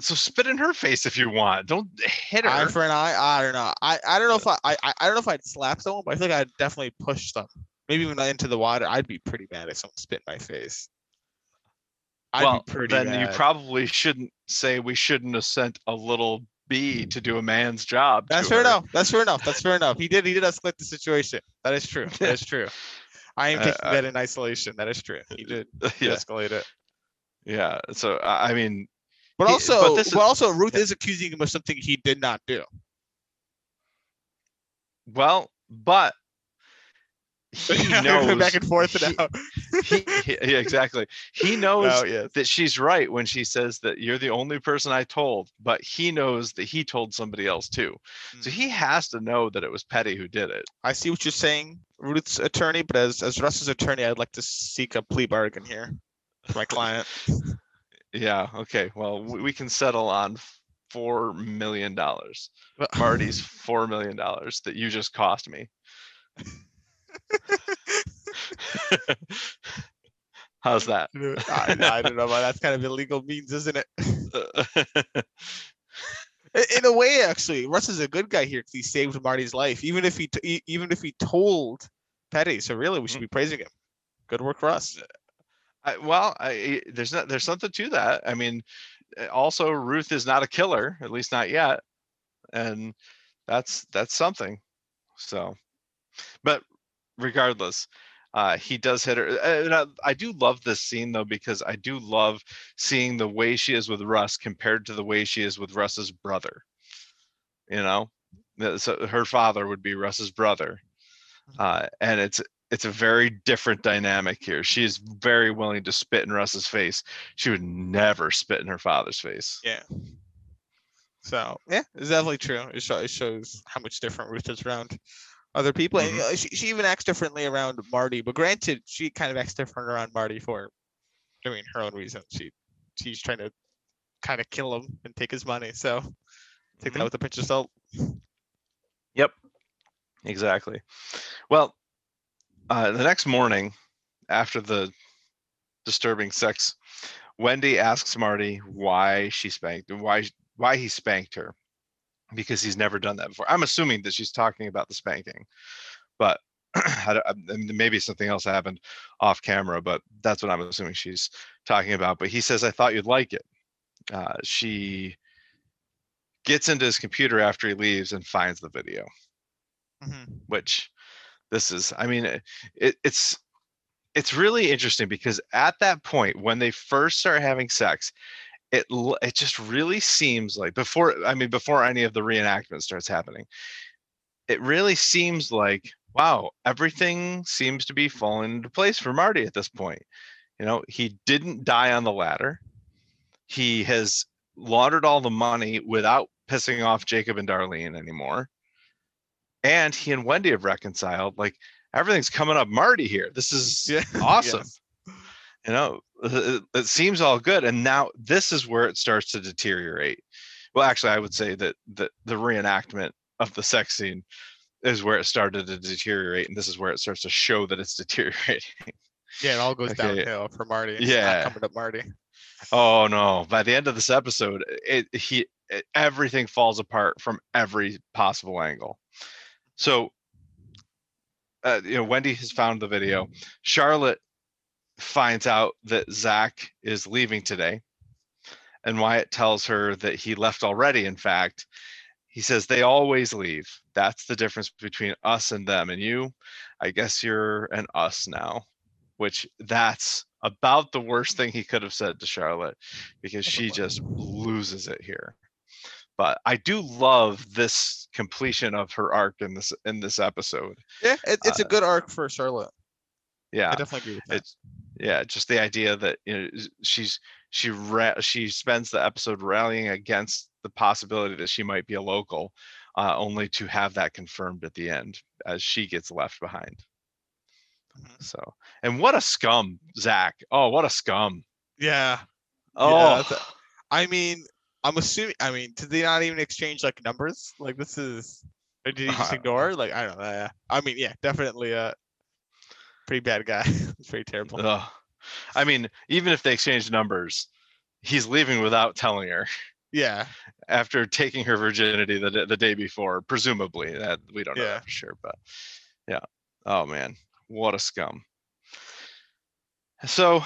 So spit in her face if you want. Don't hit her. Eye for an eye. I don't know. I, I don't know if I, I I don't know if I'd slap someone, but I think I'd definitely push them. Maybe even into the water. I'd be pretty mad if someone spit in my face. I'd well, be pretty then you probably shouldn't say we shouldn't have sent a little bee to do a man's job. That's fair her. enough. That's fair enough. That's fair enough. He did. He did escalate the situation. That is true. That is true. I am Uh, taking uh, that in isolation. That is true. He did yeah, escalate it. yeah. So I I mean, But also, but but, is- also, Ruth is accusing him of something he did not do. well, but he knows back and forth he- now. he, he- exactly. He knows Oh yes. that she's right when she says that you're the only person I told, but he knows that he told somebody else too. So Mm. he has to know that it was Petty who did it. I see what you're saying, Ruth's attorney, but as as Russ's attorney, I'd like to seek a plea bargain here for my client. Yeah. Okay. Well, we, we can settle on four million dollars. Marty's four million dollars that you just cost me. How's that? I, I don't know, but that's kind of illegal means, isn't it? In a way, actually, Russ is a good guy here because he saved Marty's life, even if he t- even if he told Petty. So really, we should mm-hmm. be praising him. Good work, Russ. I, well, I, there's not there's something to that. I mean, uh, also Ruth is not a killer, at least not yet, and that's that's something. So, but regardless, uh, he does hit her. uh, And I, I do love this scene though because I do love seeing the way she is with Russ compared to the way she is with Russ's brother. You know, so her father would be Russ's brother, uh, and it's it's a very different dynamic here. She is very willing to spit in Russ's face. She would never spit in her father's face. Yeah. So yeah, it's definitely true. It, show, it shows how much different Ruth is around other people, and Mhm. uh, she, she even acts differently around Marty. But granted, she kind of acts different around Marty for, I mean, her own reasons. She she's trying to kind of kill him and take his money. So take Mhm. that with a pinch of salt. Yep. Exactly. Well, uh, the next morning, after the disturbing sex, Wendy asks Marty why she spanked why why he spanked her because he's never done that before. I'm assuming that she's talking about the spanking, but I I mean, maybe something else happened off camera. But that's what I'm assuming she's talking about. But he says, "I thought you'd like it." Uh, she gets into his computer after he leaves and finds the video Mhm. which this is i mean it, it, it's it's really interesting because at that point when they first start having sex it it just really seems like before i mean before any of the reenactment starts happening it really seems like wow everything seems to be falling into place for marty at this point. You know he didn't die on the ladder. He has laundered all the money without pissing off jacob and darlene anymore and he and Wendy have reconciled. Like everything's coming up Marty here. This is Yeah, awesome. yes. You know, it, it seems all good. And now this is where it starts to deteriorate. Well, actually, I would say that the, the reenactment of the sex scene is where it started to deteriorate. And this is where it starts to show that it's deteriorating. Yeah, it all goes Okay. downhill for Marty. It's Yeah. coming up Marty. Oh no! By the end of this episode, it he it, everything falls apart from every possible angle. So, uh, you know, Wendy has found the video. Charlotte finds out that Zach is leaving today, and Wyatt tells her that he left already. In fact, he says they always leave. That's the difference between us and them. And you, I guess you're an us now, which that's about the worst thing he could have said to Charlotte because she just loses it here. But I do love this completion of her arc in this in this episode. Yeah, it, it's a Uh, good arc for Charlotte. Yeah, I definitely agree with that. it's yeah, just the idea that you know she's she ra- she spends the episode rallying against the possibility that she might be a local, uh, only to have that confirmed at the end as she gets left behind. Mhm. So, and what a scum, Zach! Oh, what a scum! Yeah. Oh, that's I mean, I'm assuming. I mean, did they not even exchange like numbers? Like this is. Or did he just Uh, ignore? Like I don't know. Yeah. I mean, yeah, definitely a pretty bad guy. it's very terrible. ugh. I mean, even if they exchange numbers, he's leaving without telling her Yeah. after taking her virginity the the day before, presumably. That we don't know Yeah. for sure, but yeah. Oh man, what a scum. So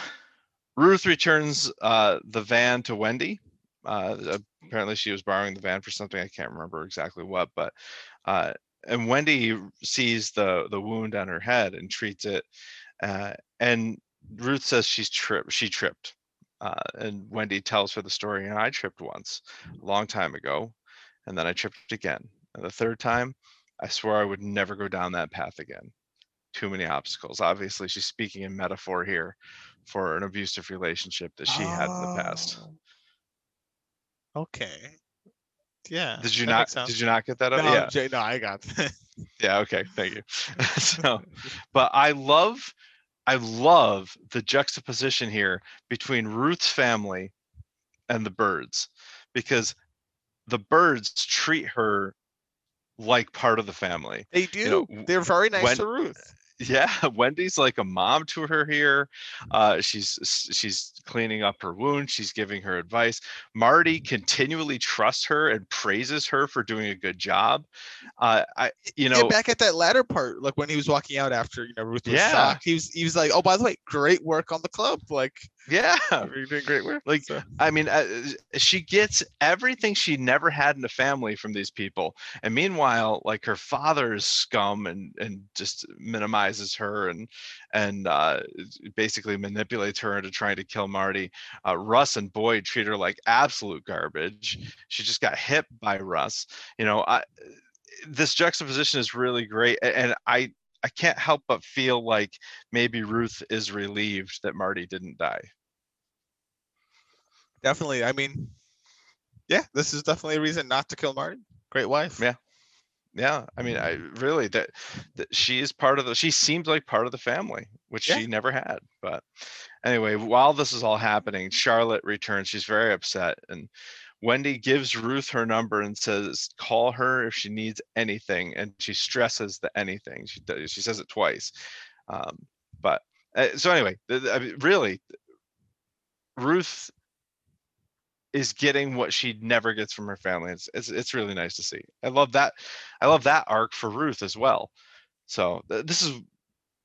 Ruth returns uh, the van to Wendy. Uh, apparently, she was borrowing the van for something. I can't remember exactly what, but uh, and Wendy sees the the wound on her head and treats it. Uh, and Ruth says she's tripped. She tripped. Uh, and Wendy tells her the story. And I tripped once, a long time ago, and then I tripped again. And the third time, I swore I would never go down that path again. Too many obstacles. Obviously, she's speaking in metaphor here for an abusive relationship that she had in the past. Okay. Yeah. Did you that not? makes sense. Did you not get that? No, up? I'm yeah. j- no, I got. that. Yeah. Okay. Thank you. so, but I love, I love the juxtaposition here between Ruth's family and the Byrdes, because the Byrdes treat her like part of the family. they do. know, They're very nice when- to Ruth. Yeah, Wendy's like a mom to her here. Uh, she's she's cleaning up her wound. She's giving her advice. Marty continually trusts her and praises her for doing a good job. Uh, I, you yeah, know, back at that ladder part, like when he was walking out after you know Ruth was Yeah. shocked, he was he was like, "Oh, by the way, great work on the club. Like yeah, you're doing great work." Like, So- I mean, uh, she gets everything she never had in a family from these people, and meanwhile, like her father is scum and and just minimizes her and and uh, basically manipulates her into trying to kill Marty. Uh, Russ and Boyd treat her like absolute garbage. She just got hit by Russ. You know, I this juxtaposition is really great, and I. I can't help but feel like maybe Ruth is relieved that Marty didn't die. definitely. I mean, yeah, this is definitely a reason not to kill Marty. Great wife. Yeah. yeah i mean i really that, that she is part of the she seems like part of the family which Yeah. she never had but anyway while this is all happening charlotte returns she's very upset and wendy gives ruth her number and says call her if she needs anything and she stresses the anything she does she says it twice um, but uh, so anyway th- th- I mean, really ruth is getting what she never gets from her family. It's, it's it's really nice to see. I love that. I love that arc for Ruth as well. So th- this is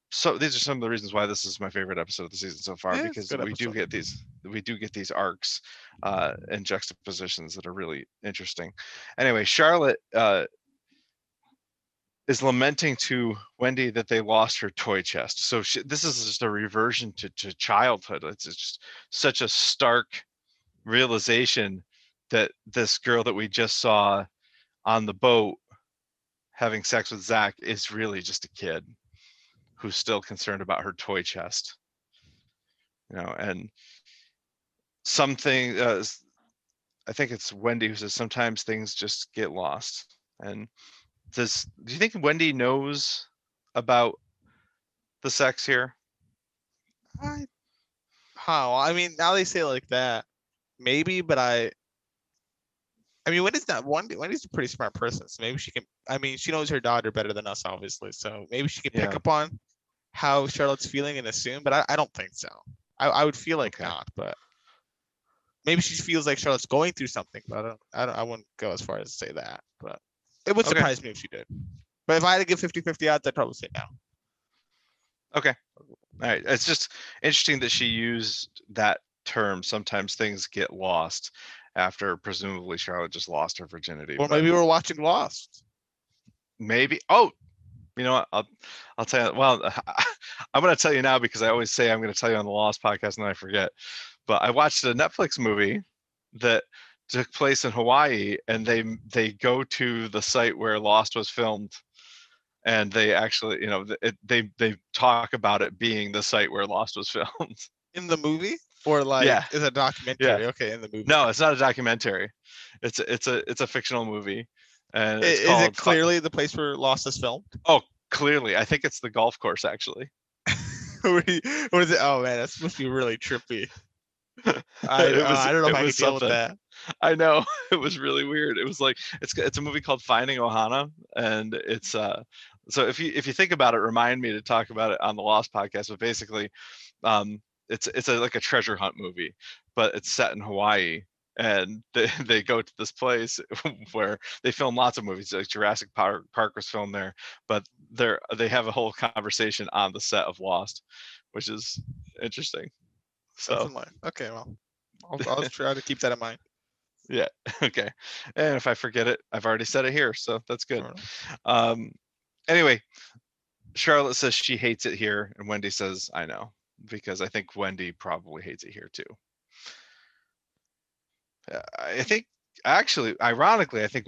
so these are some of the reasons why this is my favorite episode of the season so far Yeah, because we do get these we do get these arcs uh and juxtapositions that are really interesting. Anyway, Charlotte uh is lamenting to Wendy that they lost her toy chest. So she, this is just a reversion to, to childhood. It's just such a stark realization that this girl that we just saw on the boat having sex with Zach is really just a kid who's still concerned about her toy chest. You know, and something uh, I think it's Wendy who says sometimes things just get lost. And does do you think Wendy knows about the sex here? I, how? I mean, now they say it like that, maybe, but I. I mean, Wendy's not one. Wendy's a pretty smart person, so maybe she can. I mean, she knows her daughter better than us, obviously. So maybe she can pick Yeah. up on how Charlotte's feeling and assume. But I, I don't think so. I, I would feel like Okay. not, but maybe she feels like Charlotte's going through something. But I don't. I don't. I wouldn't go as far as to say that. But it would Okay. surprise me if she did. But if I had to give 50-50 odds, I'd probably say no. Okay. All right. It's just interesting that she used that term. Sometimes things get lost after presumably Charlotte just lost her virginity. Or maybe we're watching Lost. maybe. Oh, you know what? I'll I'll tell you. Well, I'm going to tell you now because I always say I'm going to tell you on the Lost podcast and then I forget. But I watched a Netflix movie that took place in Hawaii, and they they go to the site where Lost was filmed, and they actually, you know, it, they they talk about it being the site where Lost was filmed. In the movie, or like Yeah. is a documentary? Okay, in the movie. No, it's not a documentary. It's a, it's a it's a fictional movie, and is it clearly the place where Lost is filmed? Oh, clearly, I think it's the golf course actually. or is it? Oh man, that's supposed to be really trippy. I, uh, was- I don't know if I can deal with that. I know it was really weird. It was like it's it's a movie called Finding Ohana, and it's uh so if you if you think about it, remind me to talk about it on the Lost podcast. But basically, um, it's it's a like a treasure hunt movie, but it's set in Hawaii, and they they go to this place where they film lots of movies. Like Jurassic Park, Park was filmed there, but they're they have a whole conversation on the set of Lost, which is interesting. So. Okay, well, I'll, I'll try to keep that in mind. Yeah okay, and if I forget it, I've already said it here, so that's good. Enough. Um, anyway, Charlotte says she hates it here, and Wendy says, I know, because I think Wendy probably hates it here too. I think, actually, ironically, I think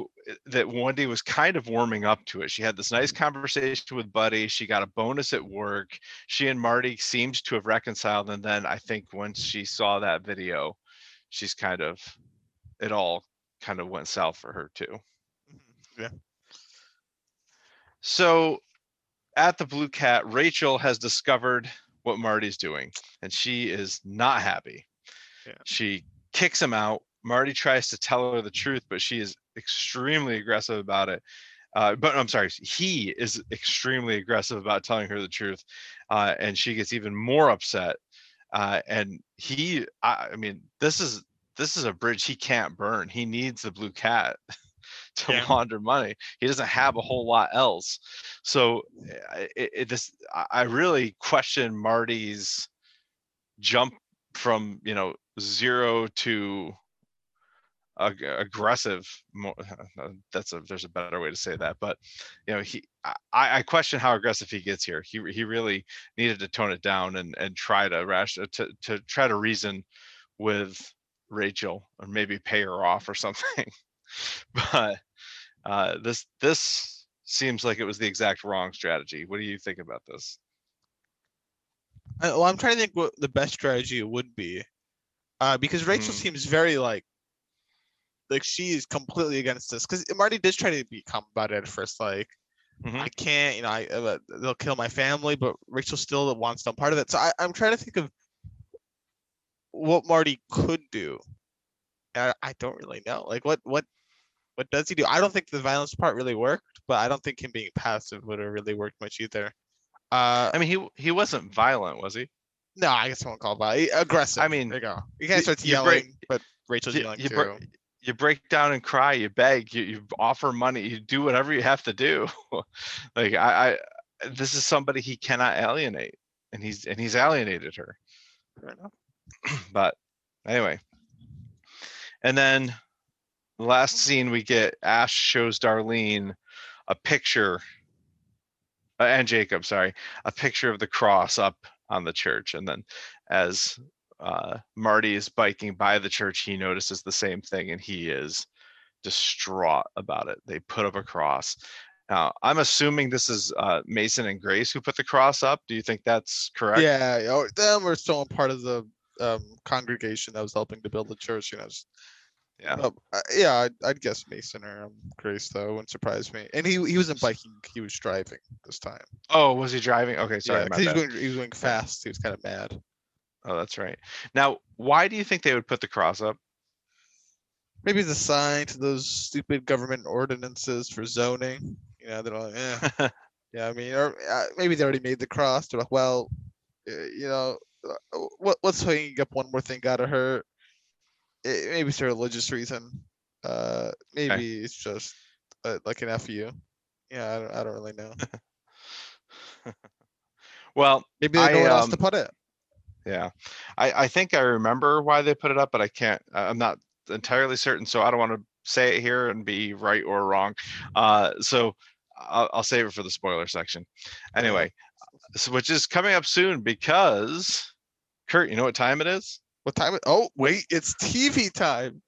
that Wendy was kind of warming up to it. She had this nice conversation with Buddy. She got a bonus at work. She and Marty seemed to have reconciled. And then I think once she saw that video, she's kind of, it all kind of went south for her too. Mhm, Yeah. So at the Blue Cat, Rachel has discovered what Marty's doing, and she is not happy. Yeah. She kicks him out. Marty tries to tell her the truth, but she is extremely aggressive about it. Uh, but I'm sorry, he is extremely aggressive about telling her the truth, uh, and she gets even more upset. Uh, and he, I, I mean, this is this is a bridge he can't burn. He needs the Blue Cat to Yeah. launder money. He doesn't have a whole lot else. So uh, it, it this I I really question Marty's jump from you know zero to ag- aggressive. mo- uh, That's a there's a better way to say that, but you know he I, I question how aggressive he gets here. He he really needed to tone it down and and try to rash to to try to reason with Rachel or maybe pay her off or something. but uh, this this seems like it was the exact wrong strategy. What do you think about this? I, well, I'm trying to think what the best strategy would be, uh, because Rachel Hmm. seems very like, like she is completely against this. Because Marty did try to be calm about it at first, like Mhm. I can't, you know, I uh, they'll kill my family, but Rachel still wants some part of it. So I, I'm trying to think of what Marty could do. I, I don't really know. Like what what what does he do? I don't think the violence part really worked, but I don't think him being passive would have really worked much either. Uh, I mean, he he wasn't violent, was he? no, I guess I won't call it violent. Aggressive. I mean, there you go. You can't start yelling, break- but Rachel's you- yelling you too. br- You break down and cry. You beg. You, you offer money. You do whatever you have to do. like I, I, this is somebody he cannot alienate, and he's and he's alienated her. But anyway and then the last scene we get ash shows darlene a picture uh, and jacob sorry a picture of the cross up on the church and then as uh, marty is biking by the church he notices the same thing and he is distraught about it they put up a cross now i'm assuming this is uh, mason and grace who put the cross up do you think that's correct Yeah, oh, them were still a part of the um, congregation that was helping to build the church. You know, s- Yeah. uh, uh, yeah, I'd, I'd guess Mason or um, Grace though. Wouldn't surprise me. And he he wasn't biking; he was driving this time. oh was he driving okay sorry yeah, he was going he was going fast. He was kind of mad. Oh, that's right. Now, why do you think they would put the cross up? Maybe it's a sign to those stupid government ordinances for zoning. You know, they're like, eh. Yeah, I mean, or uh, maybe they already made the cross. They're like, well, uh, you know, uh, what what's hanging up one more thing out of her? Eh, maybe it's a religious reason. Uh, maybe it's just uh, like an fu. Yeah, I don't, I don't really know. well, Maybe they know I, where else to um, put it. Yeah, I, I think I remember why they put it up, but I can't. I'm not entirely certain, so I don't want to say it here and be right or wrong. Uh, so I'll, I'll save it for the spoiler section. Anyway, so which is coming up soon because Kurt, you know what time it is? What time? it- Oh, wait, it's TV time.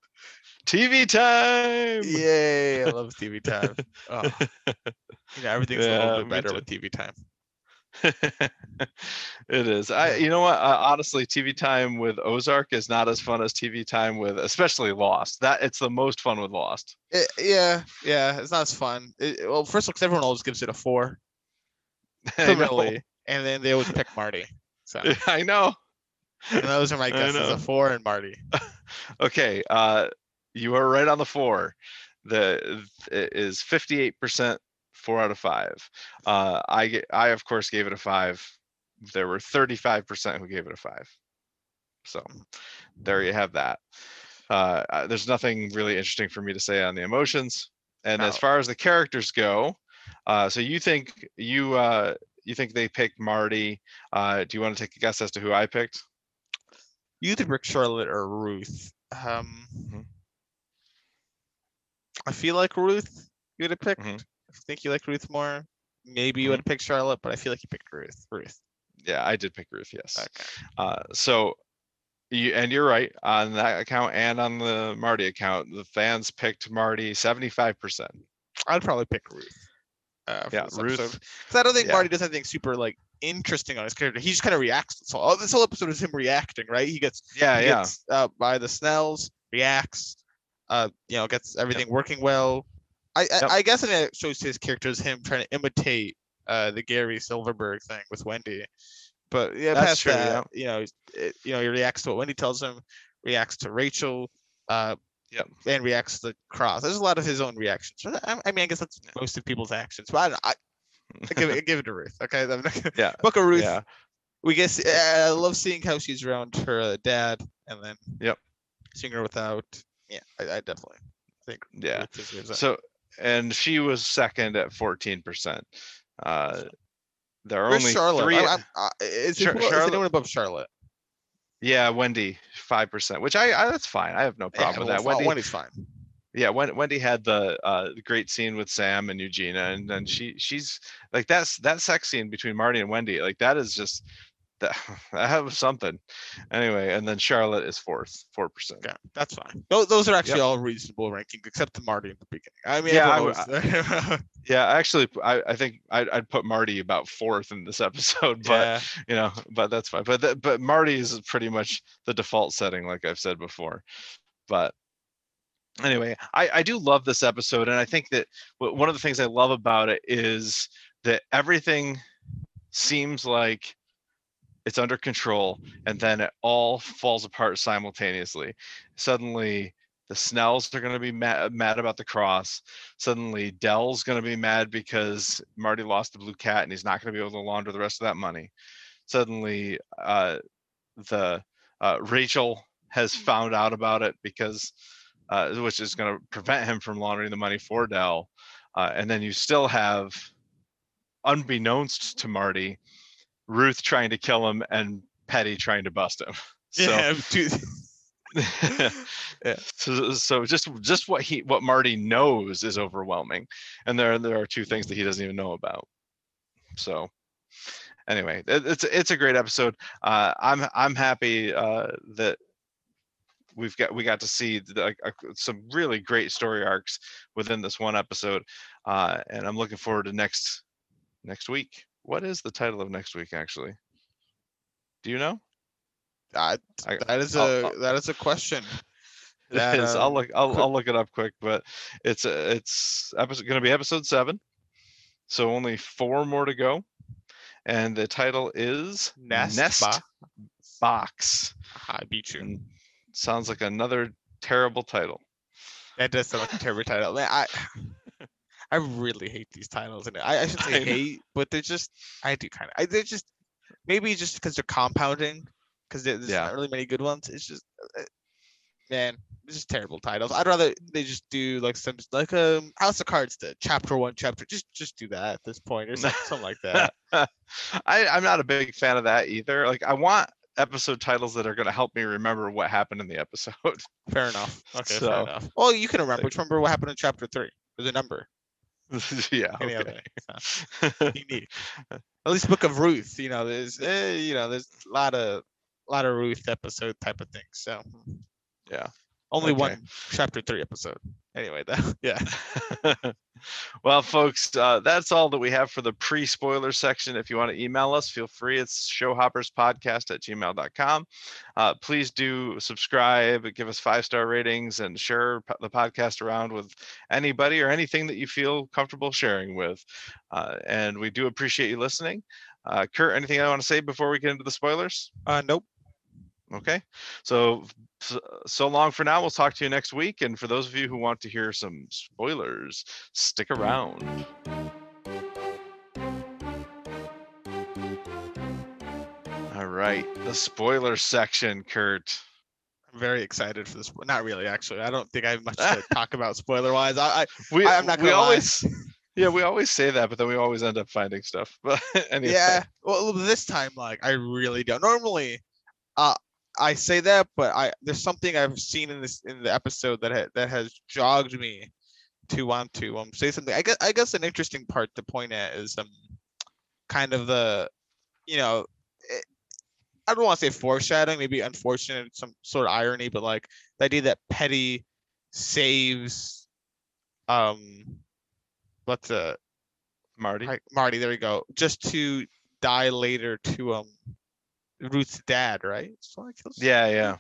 TV time. Yay! I love TV time. Oh, You know, everything's a little bit better with TV time. it is. I you know what? Uh, honestly, TV time with Ozark is not as fun as TV time with especially Lost. That it's the most fun with Lost. It- yeah, yeah, it's not as fun. It, well, first looks everyone always gives it a four criminally, and then they always pick Marty. So I know. and those are my guesses: a four and Marty. Okay, uh, you are right on the four. The is 58% four out of five. Uh, I I of course gave it a five. There were 35% who gave it a five. So there you have that. Uh, uh, there's nothing really interesting for me to say on the emotions. And as far as the characters go, uh, so you think you uh, you think they picked Marty? Uh, do you want to take a guess as to who I picked? You either pick Charlotte or Ruth. Um, Mhm. I feel like Ruth. You would have picked. Mhm. I think you like Ruth more. Maybe you would have picked Charlotte, but I feel like you picked Ruth. Ruth. Yeah, I did pick Ruth. Yes. Okay. Uh, so, you, and you're right on that account and on the Marty account. The fans picked Marty 75%. I'd probably pick Ruth. Uh, Yeah, Ruth- episode. 'Cause I don't think yeah. Marty does anything super like interesting on his character. He just kind of reacts. So oh, this whole episode is him reacting, right? He gets Yeah, he yeah. gets uh, by the Snells, reacts, uh, you know, gets everything working well. I, I, Yep. I guess it shows his character is him trying to imitate uh, the Gary Silverberg thing with Wendy. But yeah, That's past true, that, you know, it, you know, he reacts to what Wendy tells him, reacts to Rachel, uh, Yep. and reacts to Cross. There's a lot of his own reactions. I, I mean, I guess that's Yeah. most of people's actions. But I, don't- I, I give it, give it to Ruth. Okay, I'm not gonna- Yeah, Book of Ruth Yeah. we guess uh, I love seeing how she's around her uh, dad, and then Yep. seeing her without. Yeah, I, I definitely think. Yeah. Ruth deserves that. So, and she was second at 14%. Uh, there are Where's only Charlotte? three. I, I'm, uh, is, Char- it, is Charlotte- anyone above Charlotte? yeah, Wendy, 5%, which I, I, that's fine. I have no Yeah, problem with well, that. Wendy, Wendy's fine. yeah Wen- wendy had the uh the great scene with sam and eugenia and then she she's like that's that sex scene between marty and wendy like that is just that that was something anyway and then charlotte is fourth four percent Yeah, that's fine. Those, those are actually Yep. all reasonable rankings, except the Marty in the beginning. I mean, Yeah, I everyone w- yeah actually i i think i'd, I'd put marty about fourth in this episode but yeah, you know but that's fine but th- but marty is pretty much the default setting like i've said before but anyway i i do love this episode and i think that one of the things i love about it is that everything seems like it's under control and then it all falls apart simultaneously. Suddenly the snells are going to be mad, mad about the cross. Suddenly Del's going to be mad because marty lost the blue cat and he's not going to be able to launder the rest of that money. Suddenly uh the uh, rachel has found out about it because uh, which is going to prevent him from laundering the money for dell uh, and then you still have unbeknownst to marty ruth trying to kill him and petty trying to bust him so yeah, dude, Yeah. so, so just just what he what Marty knows is overwhelming, and there there are two things that he doesn't even know about. So, anyway, it, it's it's a great episode. Uh, I'm I'm happy uh, that we've got we got to see the, like, uh, some really great story arcs within this one episode, uh, and I'm looking forward to next next week. What is the title of next week actually? Do you know? that, I- that is a I'll- that is a question. That, is. I'll um, look. I'll, I'll look it up quick, but it's uh, it's episode going to be episode seven, so only four more to go, and the title is Nest, Ba- Box. I beat you. And sounds like another terrible title. That does sound like a terrible title. Man, I I really hate these titles, and I, I should say know. hate, but they're just I do kind of. They're just maybe just because they're compounding, because there's Yeah. not really many good ones. It's just uh, man, it's just terrible titles. I'd rather they just do like some like um House of Cards did, chapter one, chapter. Just just do that at this point, or something, something like that. I, I'm not a big fan of that either. Like I want episode titles that are going to help me remember what happened in the episode. Fair enough. Okay, So, fair enough. Well, you can remember. Just remember what happened in chapter three. There's a number. yeah. Any Okay. other. unique. At least Book of Ruth, you know, there's eh, you know, there's a lot of lot of Ruth episode type of things. So Yeah. only Okay. one chapter three episode. Anyway, that yeah. well, folks, uh, that's all that we have for the pre-spoiler section. If you want to email us, feel free. It's showhopperspodcast at gmail.com. Uh, please do subscribe, give us five-star ratings, and share the podcast around with anybody or anything that you feel comfortable sharing with. Uh, and we do appreciate you listening. Uh, Kurt, anything I want to say before we get into the spoilers? Uh, nope. Okay, so so, long for now. We'll talk to you next week. And for those of you who want to hear some spoilers, stick around. All right, the spoiler section, Kurt. I'm very excited for this. Not really, actually. I don't think I have much to talk about spoiler wise. I, I We I'm not we always yeah we always say that, but then we always end up finding stuff. But anyway, yeah. Well, this time, like, I really don't. Normally, uh, I say that, but I there's something I've seen in this in the episode that ha- that has jogged me to want to um say something. I guess I guess an interesting part to point at is um kind of the you know it, I don't want to say foreshadowing, maybe unfortunate, some sort of irony, but like the idea that Petty saves um what's uh Marty. Hi- Marty, there we go. Just to die later to um Ruth's dad, right? Kills- Yeah, yeah.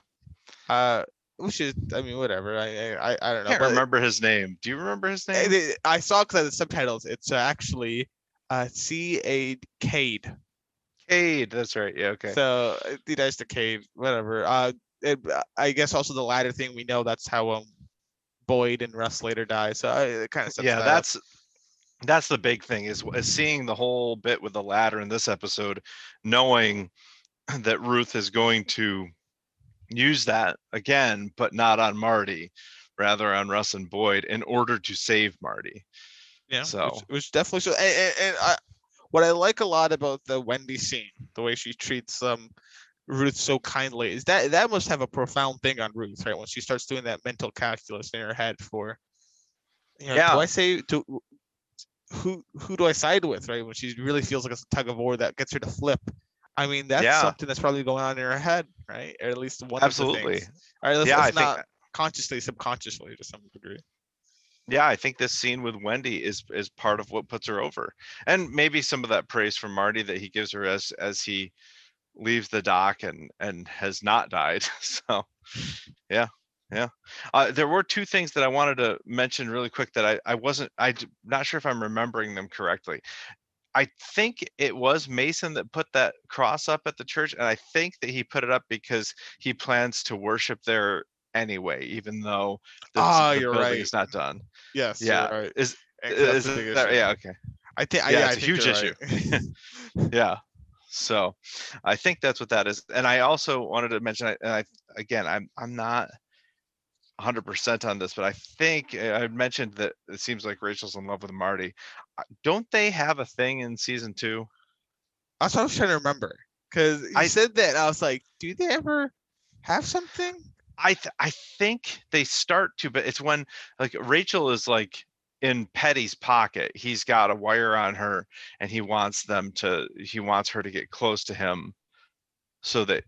Uh, which is, I mean, whatever. I I I, I don't I know. can't but remember his name. Do you remember his I, name? I saw because of the subtitles. It's uh, actually uh C A Cade. Cade. That's right. Yeah. Okay. So uh, he dies to Cade. Whatever. Uh, it, I guess also the ladder thing we know that's how um Boyd and Russ later die. So I, it kind of yeah that up. that's that's the big thing is, is seeing the whole bit with the ladder in this episode knowing that ruth is going to use that again but not on marty rather on russ and boyd in order to save marty Yeah, So- which, which definitely so. And, and, and I, what I like a lot about the Wendy scene, the way she treats um Ruth so kindly, is that that must have a profound thing on Ruth, right? When she starts doing that mental calculus in her head for, you know, Yeah. do I say to who who do I side with, right? When she really feels like it's a tug of war that gets her to flip. I mean, that's Yeah. something that's probably going on in her head, right? Or at least one of absolutely the things. All right, let's, yeah i let's think not consciously, subconsciously to some degree. yeah i think this scene with wendy is is part of what puts her over and maybe some of that praise from marty that he gives her as as he leaves the dock and and has not died so yeah yeah uh, there were two things that i wanted to mention really quick that i i wasn't i'm not sure if i'm remembering them correctly i think it was mason that put that cross up at the church and i think that he put it up because he plans to worship there anyway even though the, Ah, the you're building right. is not done. Yes, yeah. right. is that's is that- yeah okay. I think Yeah, yeah, it's I a huge you're right. yeah. So i think that's what that is. And i also wanted to mention and i again i'm i'm not 100% on this but i think uh, i mentioned that it seems like rachel's in love with marty don't they have a thing in season two That's what I was trying to remember. Because I- said that, I was like, do they ever have something? i th- i think they start to but it's when like rachel is like in petty's pocket he's got a wire on her and he wants them to he wants her to get close to him so that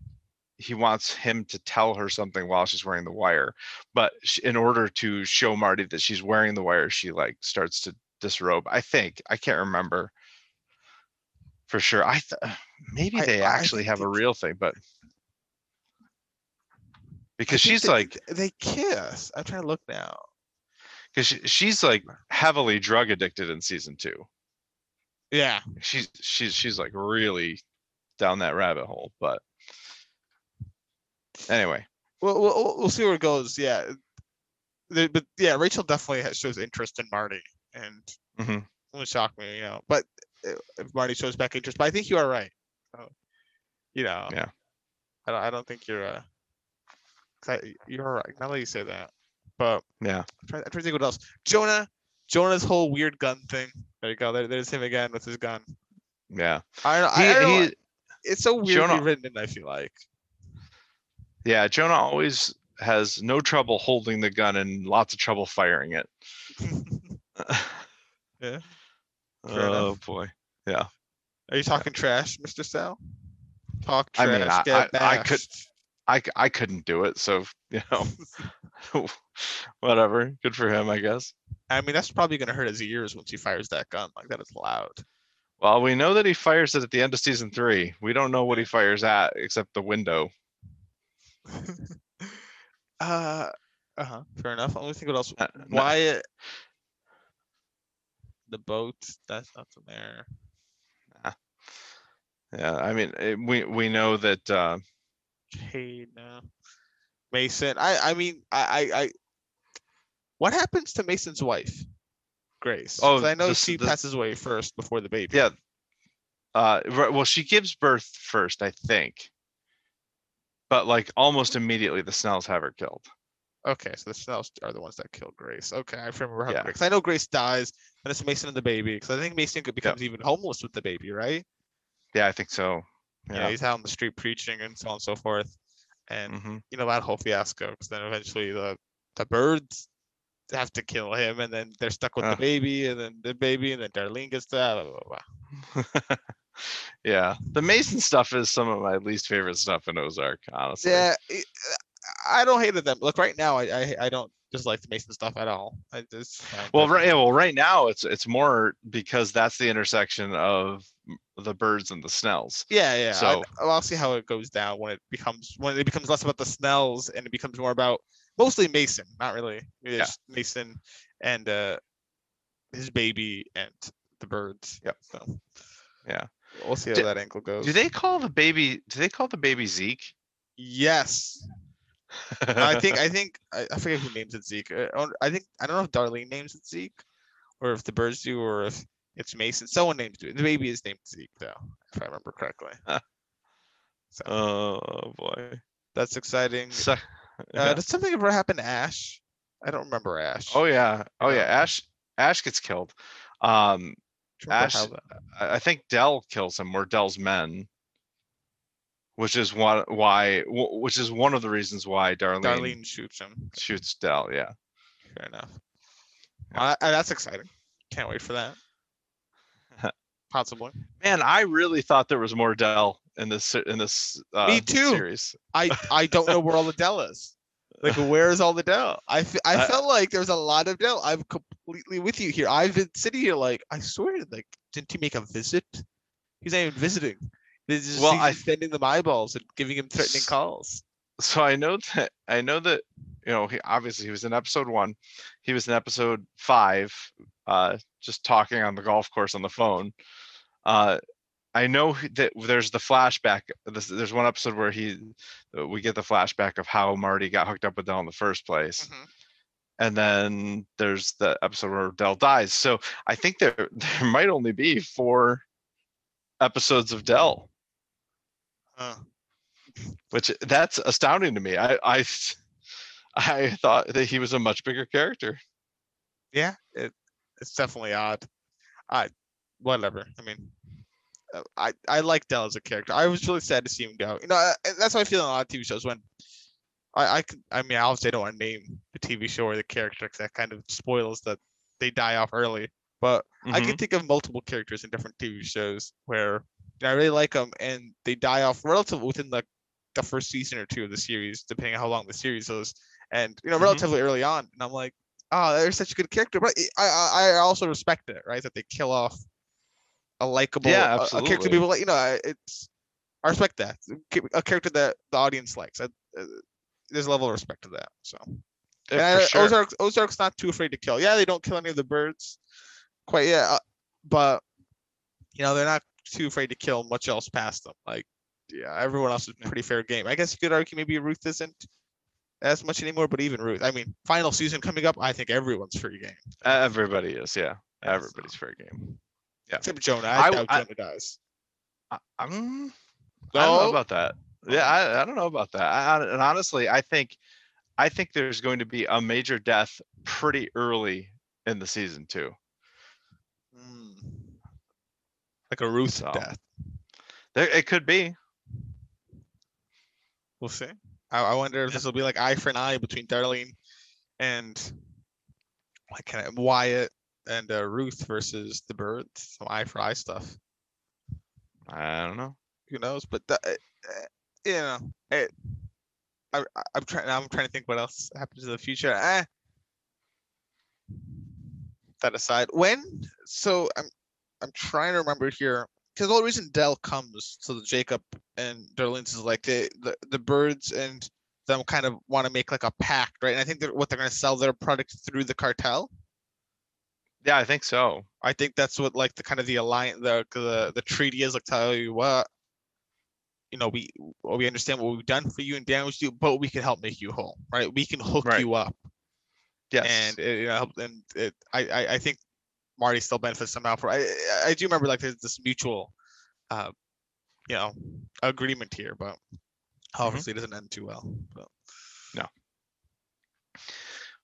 he wants him to tell her something while she's wearing the wire but sh- in order to show marty that she's wearing the wire she like starts to disrobe i think i can't remember for sure i th- uh, maybe they I actually have a real thing but because she's they- like they kiss. I'm trying to look now. because she, she's like heavily drug addicted in season two Yeah, she's she's she's like really down that rabbit hole but anyway we'll we'll, we'll see where it goes. Yeah, but yeah, Rachel definitely has, shows interest in Marty, and Mhm. it would shock me, you know. But uh, if Marty shows back interest, but I think you are right. So, you know. Yeah. I don't. I don't think you're. Uh, you're right. Now that you say that, but yeah I'm trying, I'm trying to think what else. Jonah, Jonah's whole weird gun thing. There you go. There, there's him again with his gun. yeah I don't. he, I, don't know, he It's so weirdly Jonah- written. I feel like. Yeah jonah always has no trouble holding the gun and lots of trouble firing it Yeah, oh enough. boy Yeah. Are you talking trash, Mr. Sal? Talk I trash. mean, I- I- I could- bashed. I couldn't do it so you know Whatever. Good for him, I guess. I mean, that's probably gonna hurt his ears once he fires that gun. Like that is loud. Well, we know that he fires it at the end of season three. We don't know what he fires at except the window. uh, uh-huh. Fair enough. Let me think what else. Uh, no- Wyatt. The boat. That's nothing there. Yeah, I mean, eh, we we know that. Uh, Cade, no. Mason. I I mean I I, I what happens to Mason's wife? Grace? Oh, I know this- she this- passes away first before the baby. yeah. Uh, well, she gives birth first, I think. But like almost immediately, the Snells have her killed. Okay, so the Snells are the ones that killed Grace. Okay, I remember how Yeah. Grace. I know Grace dies, and it's Mason and the baby. Because I think Mason could becomes even homeless with the baby, right? Yeah, I think so. Yeah. Yeah. he's out on the street preaching and so on and so forth. And hmm you know that whole fiasco. Because then eventually the the Byrdes have to kill him, and then they're stuck with Ugh. the baby, and then the baby, and then Darlene gets that. Blah, blah, blah. yeah, the Mason stuff is some of my least favorite stuff in Ozark, honestly. Yeah, I don't hate them. Look, right now, I I, I don't dislike the Mason stuff at all. I just find Well, right. Yeah, well, right now it's it's more because that's the intersection of the Byrdes and the Snells. Yeah, yeah. So- I, I'll see how it goes down when it becomes when it becomes less about the Snells and it becomes more about mostly Mason, not really. Yeah. Mason and uh his baby and the Byrdes. Yep. So Yeah. We'll see how Do- that ankle goes. Do they call the baby? Do they call the baby Zeke? Yes. I think I think I, I forget who names it Zeke. Uh, I I think I don't know if Darlene names it Zeke, or if the Byrdes do, or if it's Mason. Someone names it. The baby is named Zeke, though, if I remember correctly. So Oh boy. that's exciting. So, Uh. Did something ever happen to Ash? I don't remember Ash. Oh yeah. Oh yeah. Yeah. Ash. Ash gets killed. Um, Ash- I I think Del kills him, or Del's men. Which is one why, wh- which is one of the reasons why Darlene, Darlene shoots him. shoots Del. Yeah. Fair enough. Yeah. Uh, uh, that's exciting. Can't wait for that. Possibly. Man, I really thought there was more Del in this se- in this uh, too. series. I I don't know where all the Del is. Like, where's all the Del? I, I Uh, felt like there was a lot of Del. I'm completely with you here. I've been sitting here like, I swear, like, didn't he make a visit? He's not even visiting. He's just Well, I- sending them eyeballs and giving him threatening calls. So I know that I know that you know he obviously he was in episode one, he was in episode five, uh, just talking on the golf course on the phone. Uh, I know that there's the flashback. This, there's one episode where he, uh, we get the flashback of how Marty got hooked up with Del in the first place, Mhm. and then there's the episode where Del dies. So I think there there might only be four episodes of Del, Uh, which that's astounding to me. I I I thought that he was a much bigger character. yeah, it, it's definitely odd. I whatever. I mean, I I like Del as a character. I was really sad to see him go. You know, uh, that's how I feel in a lot of TV shows when I I I mean obviously I don't want to name the TV show or the character 'cause that kind of spoils that they die off early. But I Mhm. can think of multiple characters in different TV shows where you know, I really like them and they die off relatively within the the first season or two of the series, depending on how long the series is, and you know Mhm. relatively early on. And I'm like, oh, they're such a good character, but I I, I also respect it, right? That they kill off a likable, Yeah, a- a, character people like. You know, it's I respect that a character that the audience likes. I, uh, there's a level of respect to that. So and I- sure. Ozark Ozark's not too afraid to kill. Yeah, they don't kill any of the Byrdes, quite yet, uh, but you know they're not too afraid to kill much else past them. Like, yeah, everyone else is pretty fair game. I guess you could argue maybe Ruth isn't as much anymore, but even Ruth. I mean, final season coming up, I think everyone's free game. Everybody is, yeah. Yeah, Everybody's fair game. Yeah. Except Jonah. I, I- doubt I- Jonah dies. I, I'm, I don't know about that. Yeah, I, I don't know about that. I, I- and honestly, I think, I think there's going to be a major death pretty early in the season too. Mm. Like a Ruth So. death. There, it could be. We'll see. I, I wonder if this will be like eye for an eye between Darlene and like kind of Wyatt and uh, Ruth versus the Byrdes. Some eye for eye stuff. I don't know. Who knows? But the, uh, uh, you know, it, I, I'm trying. I'm trying to think what else happens in the future. Eh. That aside, when so I'm I'm trying to remember here because the whole reason Del comes to the Jacob and Darlene's is like the the the Byrdes and them kind of want to make like a pact, right? And I think that what they're going to sell their product through the cartel. Yeah, I think so. I think that's what like the kind of the alliance, the the the treaty is like. Tell you what, you know, we we understand what we've done for you and damaged you, but we can help make you whole, right? We can hook Right. you up, Yes. and it, you know, and it, I, I I think Marty still benefits somehow. For I I- do remember like there's this mutual, uh, you know, agreement here, but obviously it doesn't end too well. But,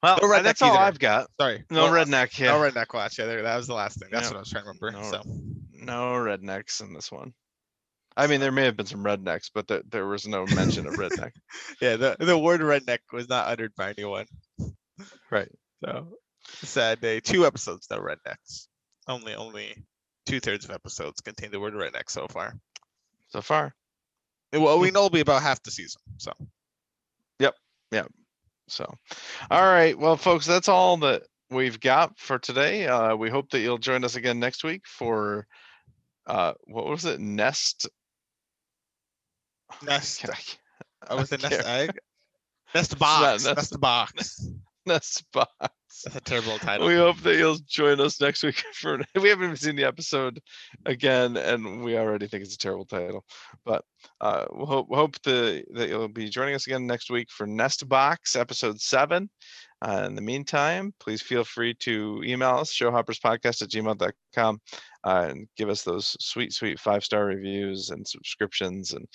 well, no redneck that's all either. I've got. sorry, No well, redneck. Yeah. No redneck watch. Yeah, there, that was the last thing. That's Yeah. what I was trying to remember. No- so No rednecks in this one. I mean, there may have been some rednecks, but there, there was no mention of redneck. yeah, the the word redneck was not uttered by anyone. Right. So sad day. Two episodes though, rednecks. Only only two thirds of episodes contain the word redneck so far. So far. Well, we hmm. know it'll be about half the season. So So, all right. Well, folks, that's all that we've got for today. Uh, we hope that you'll join us again next week for uh, what was it? Nest. nest I uh, with a I nest egg. Nest box. nest- Nest box. Nest box. That's a terrible title. We hope that you'll join us next week for. We haven't even seen the episode again, and we already think it's a terrible title. But uh, we'll hope hope the, that you'll be joining us again next week for Nest Box episode seven. Uh, in the meantime, please feel free to email us showhopperspodcast at gmail.com uh, and give us those sweet, sweet five star reviews and subscriptions and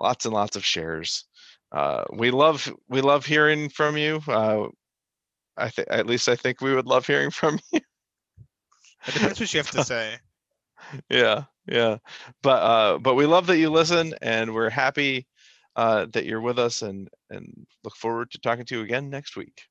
lots and lots of shares. Uh, we love we love hearing from you. Uh, I think at least I think we would love hearing from you. It depends what you have to say. yeah, yeah. But uh, but we love that you listen, and we're happy uh, that you're with us, and and look forward to talking to you again next week.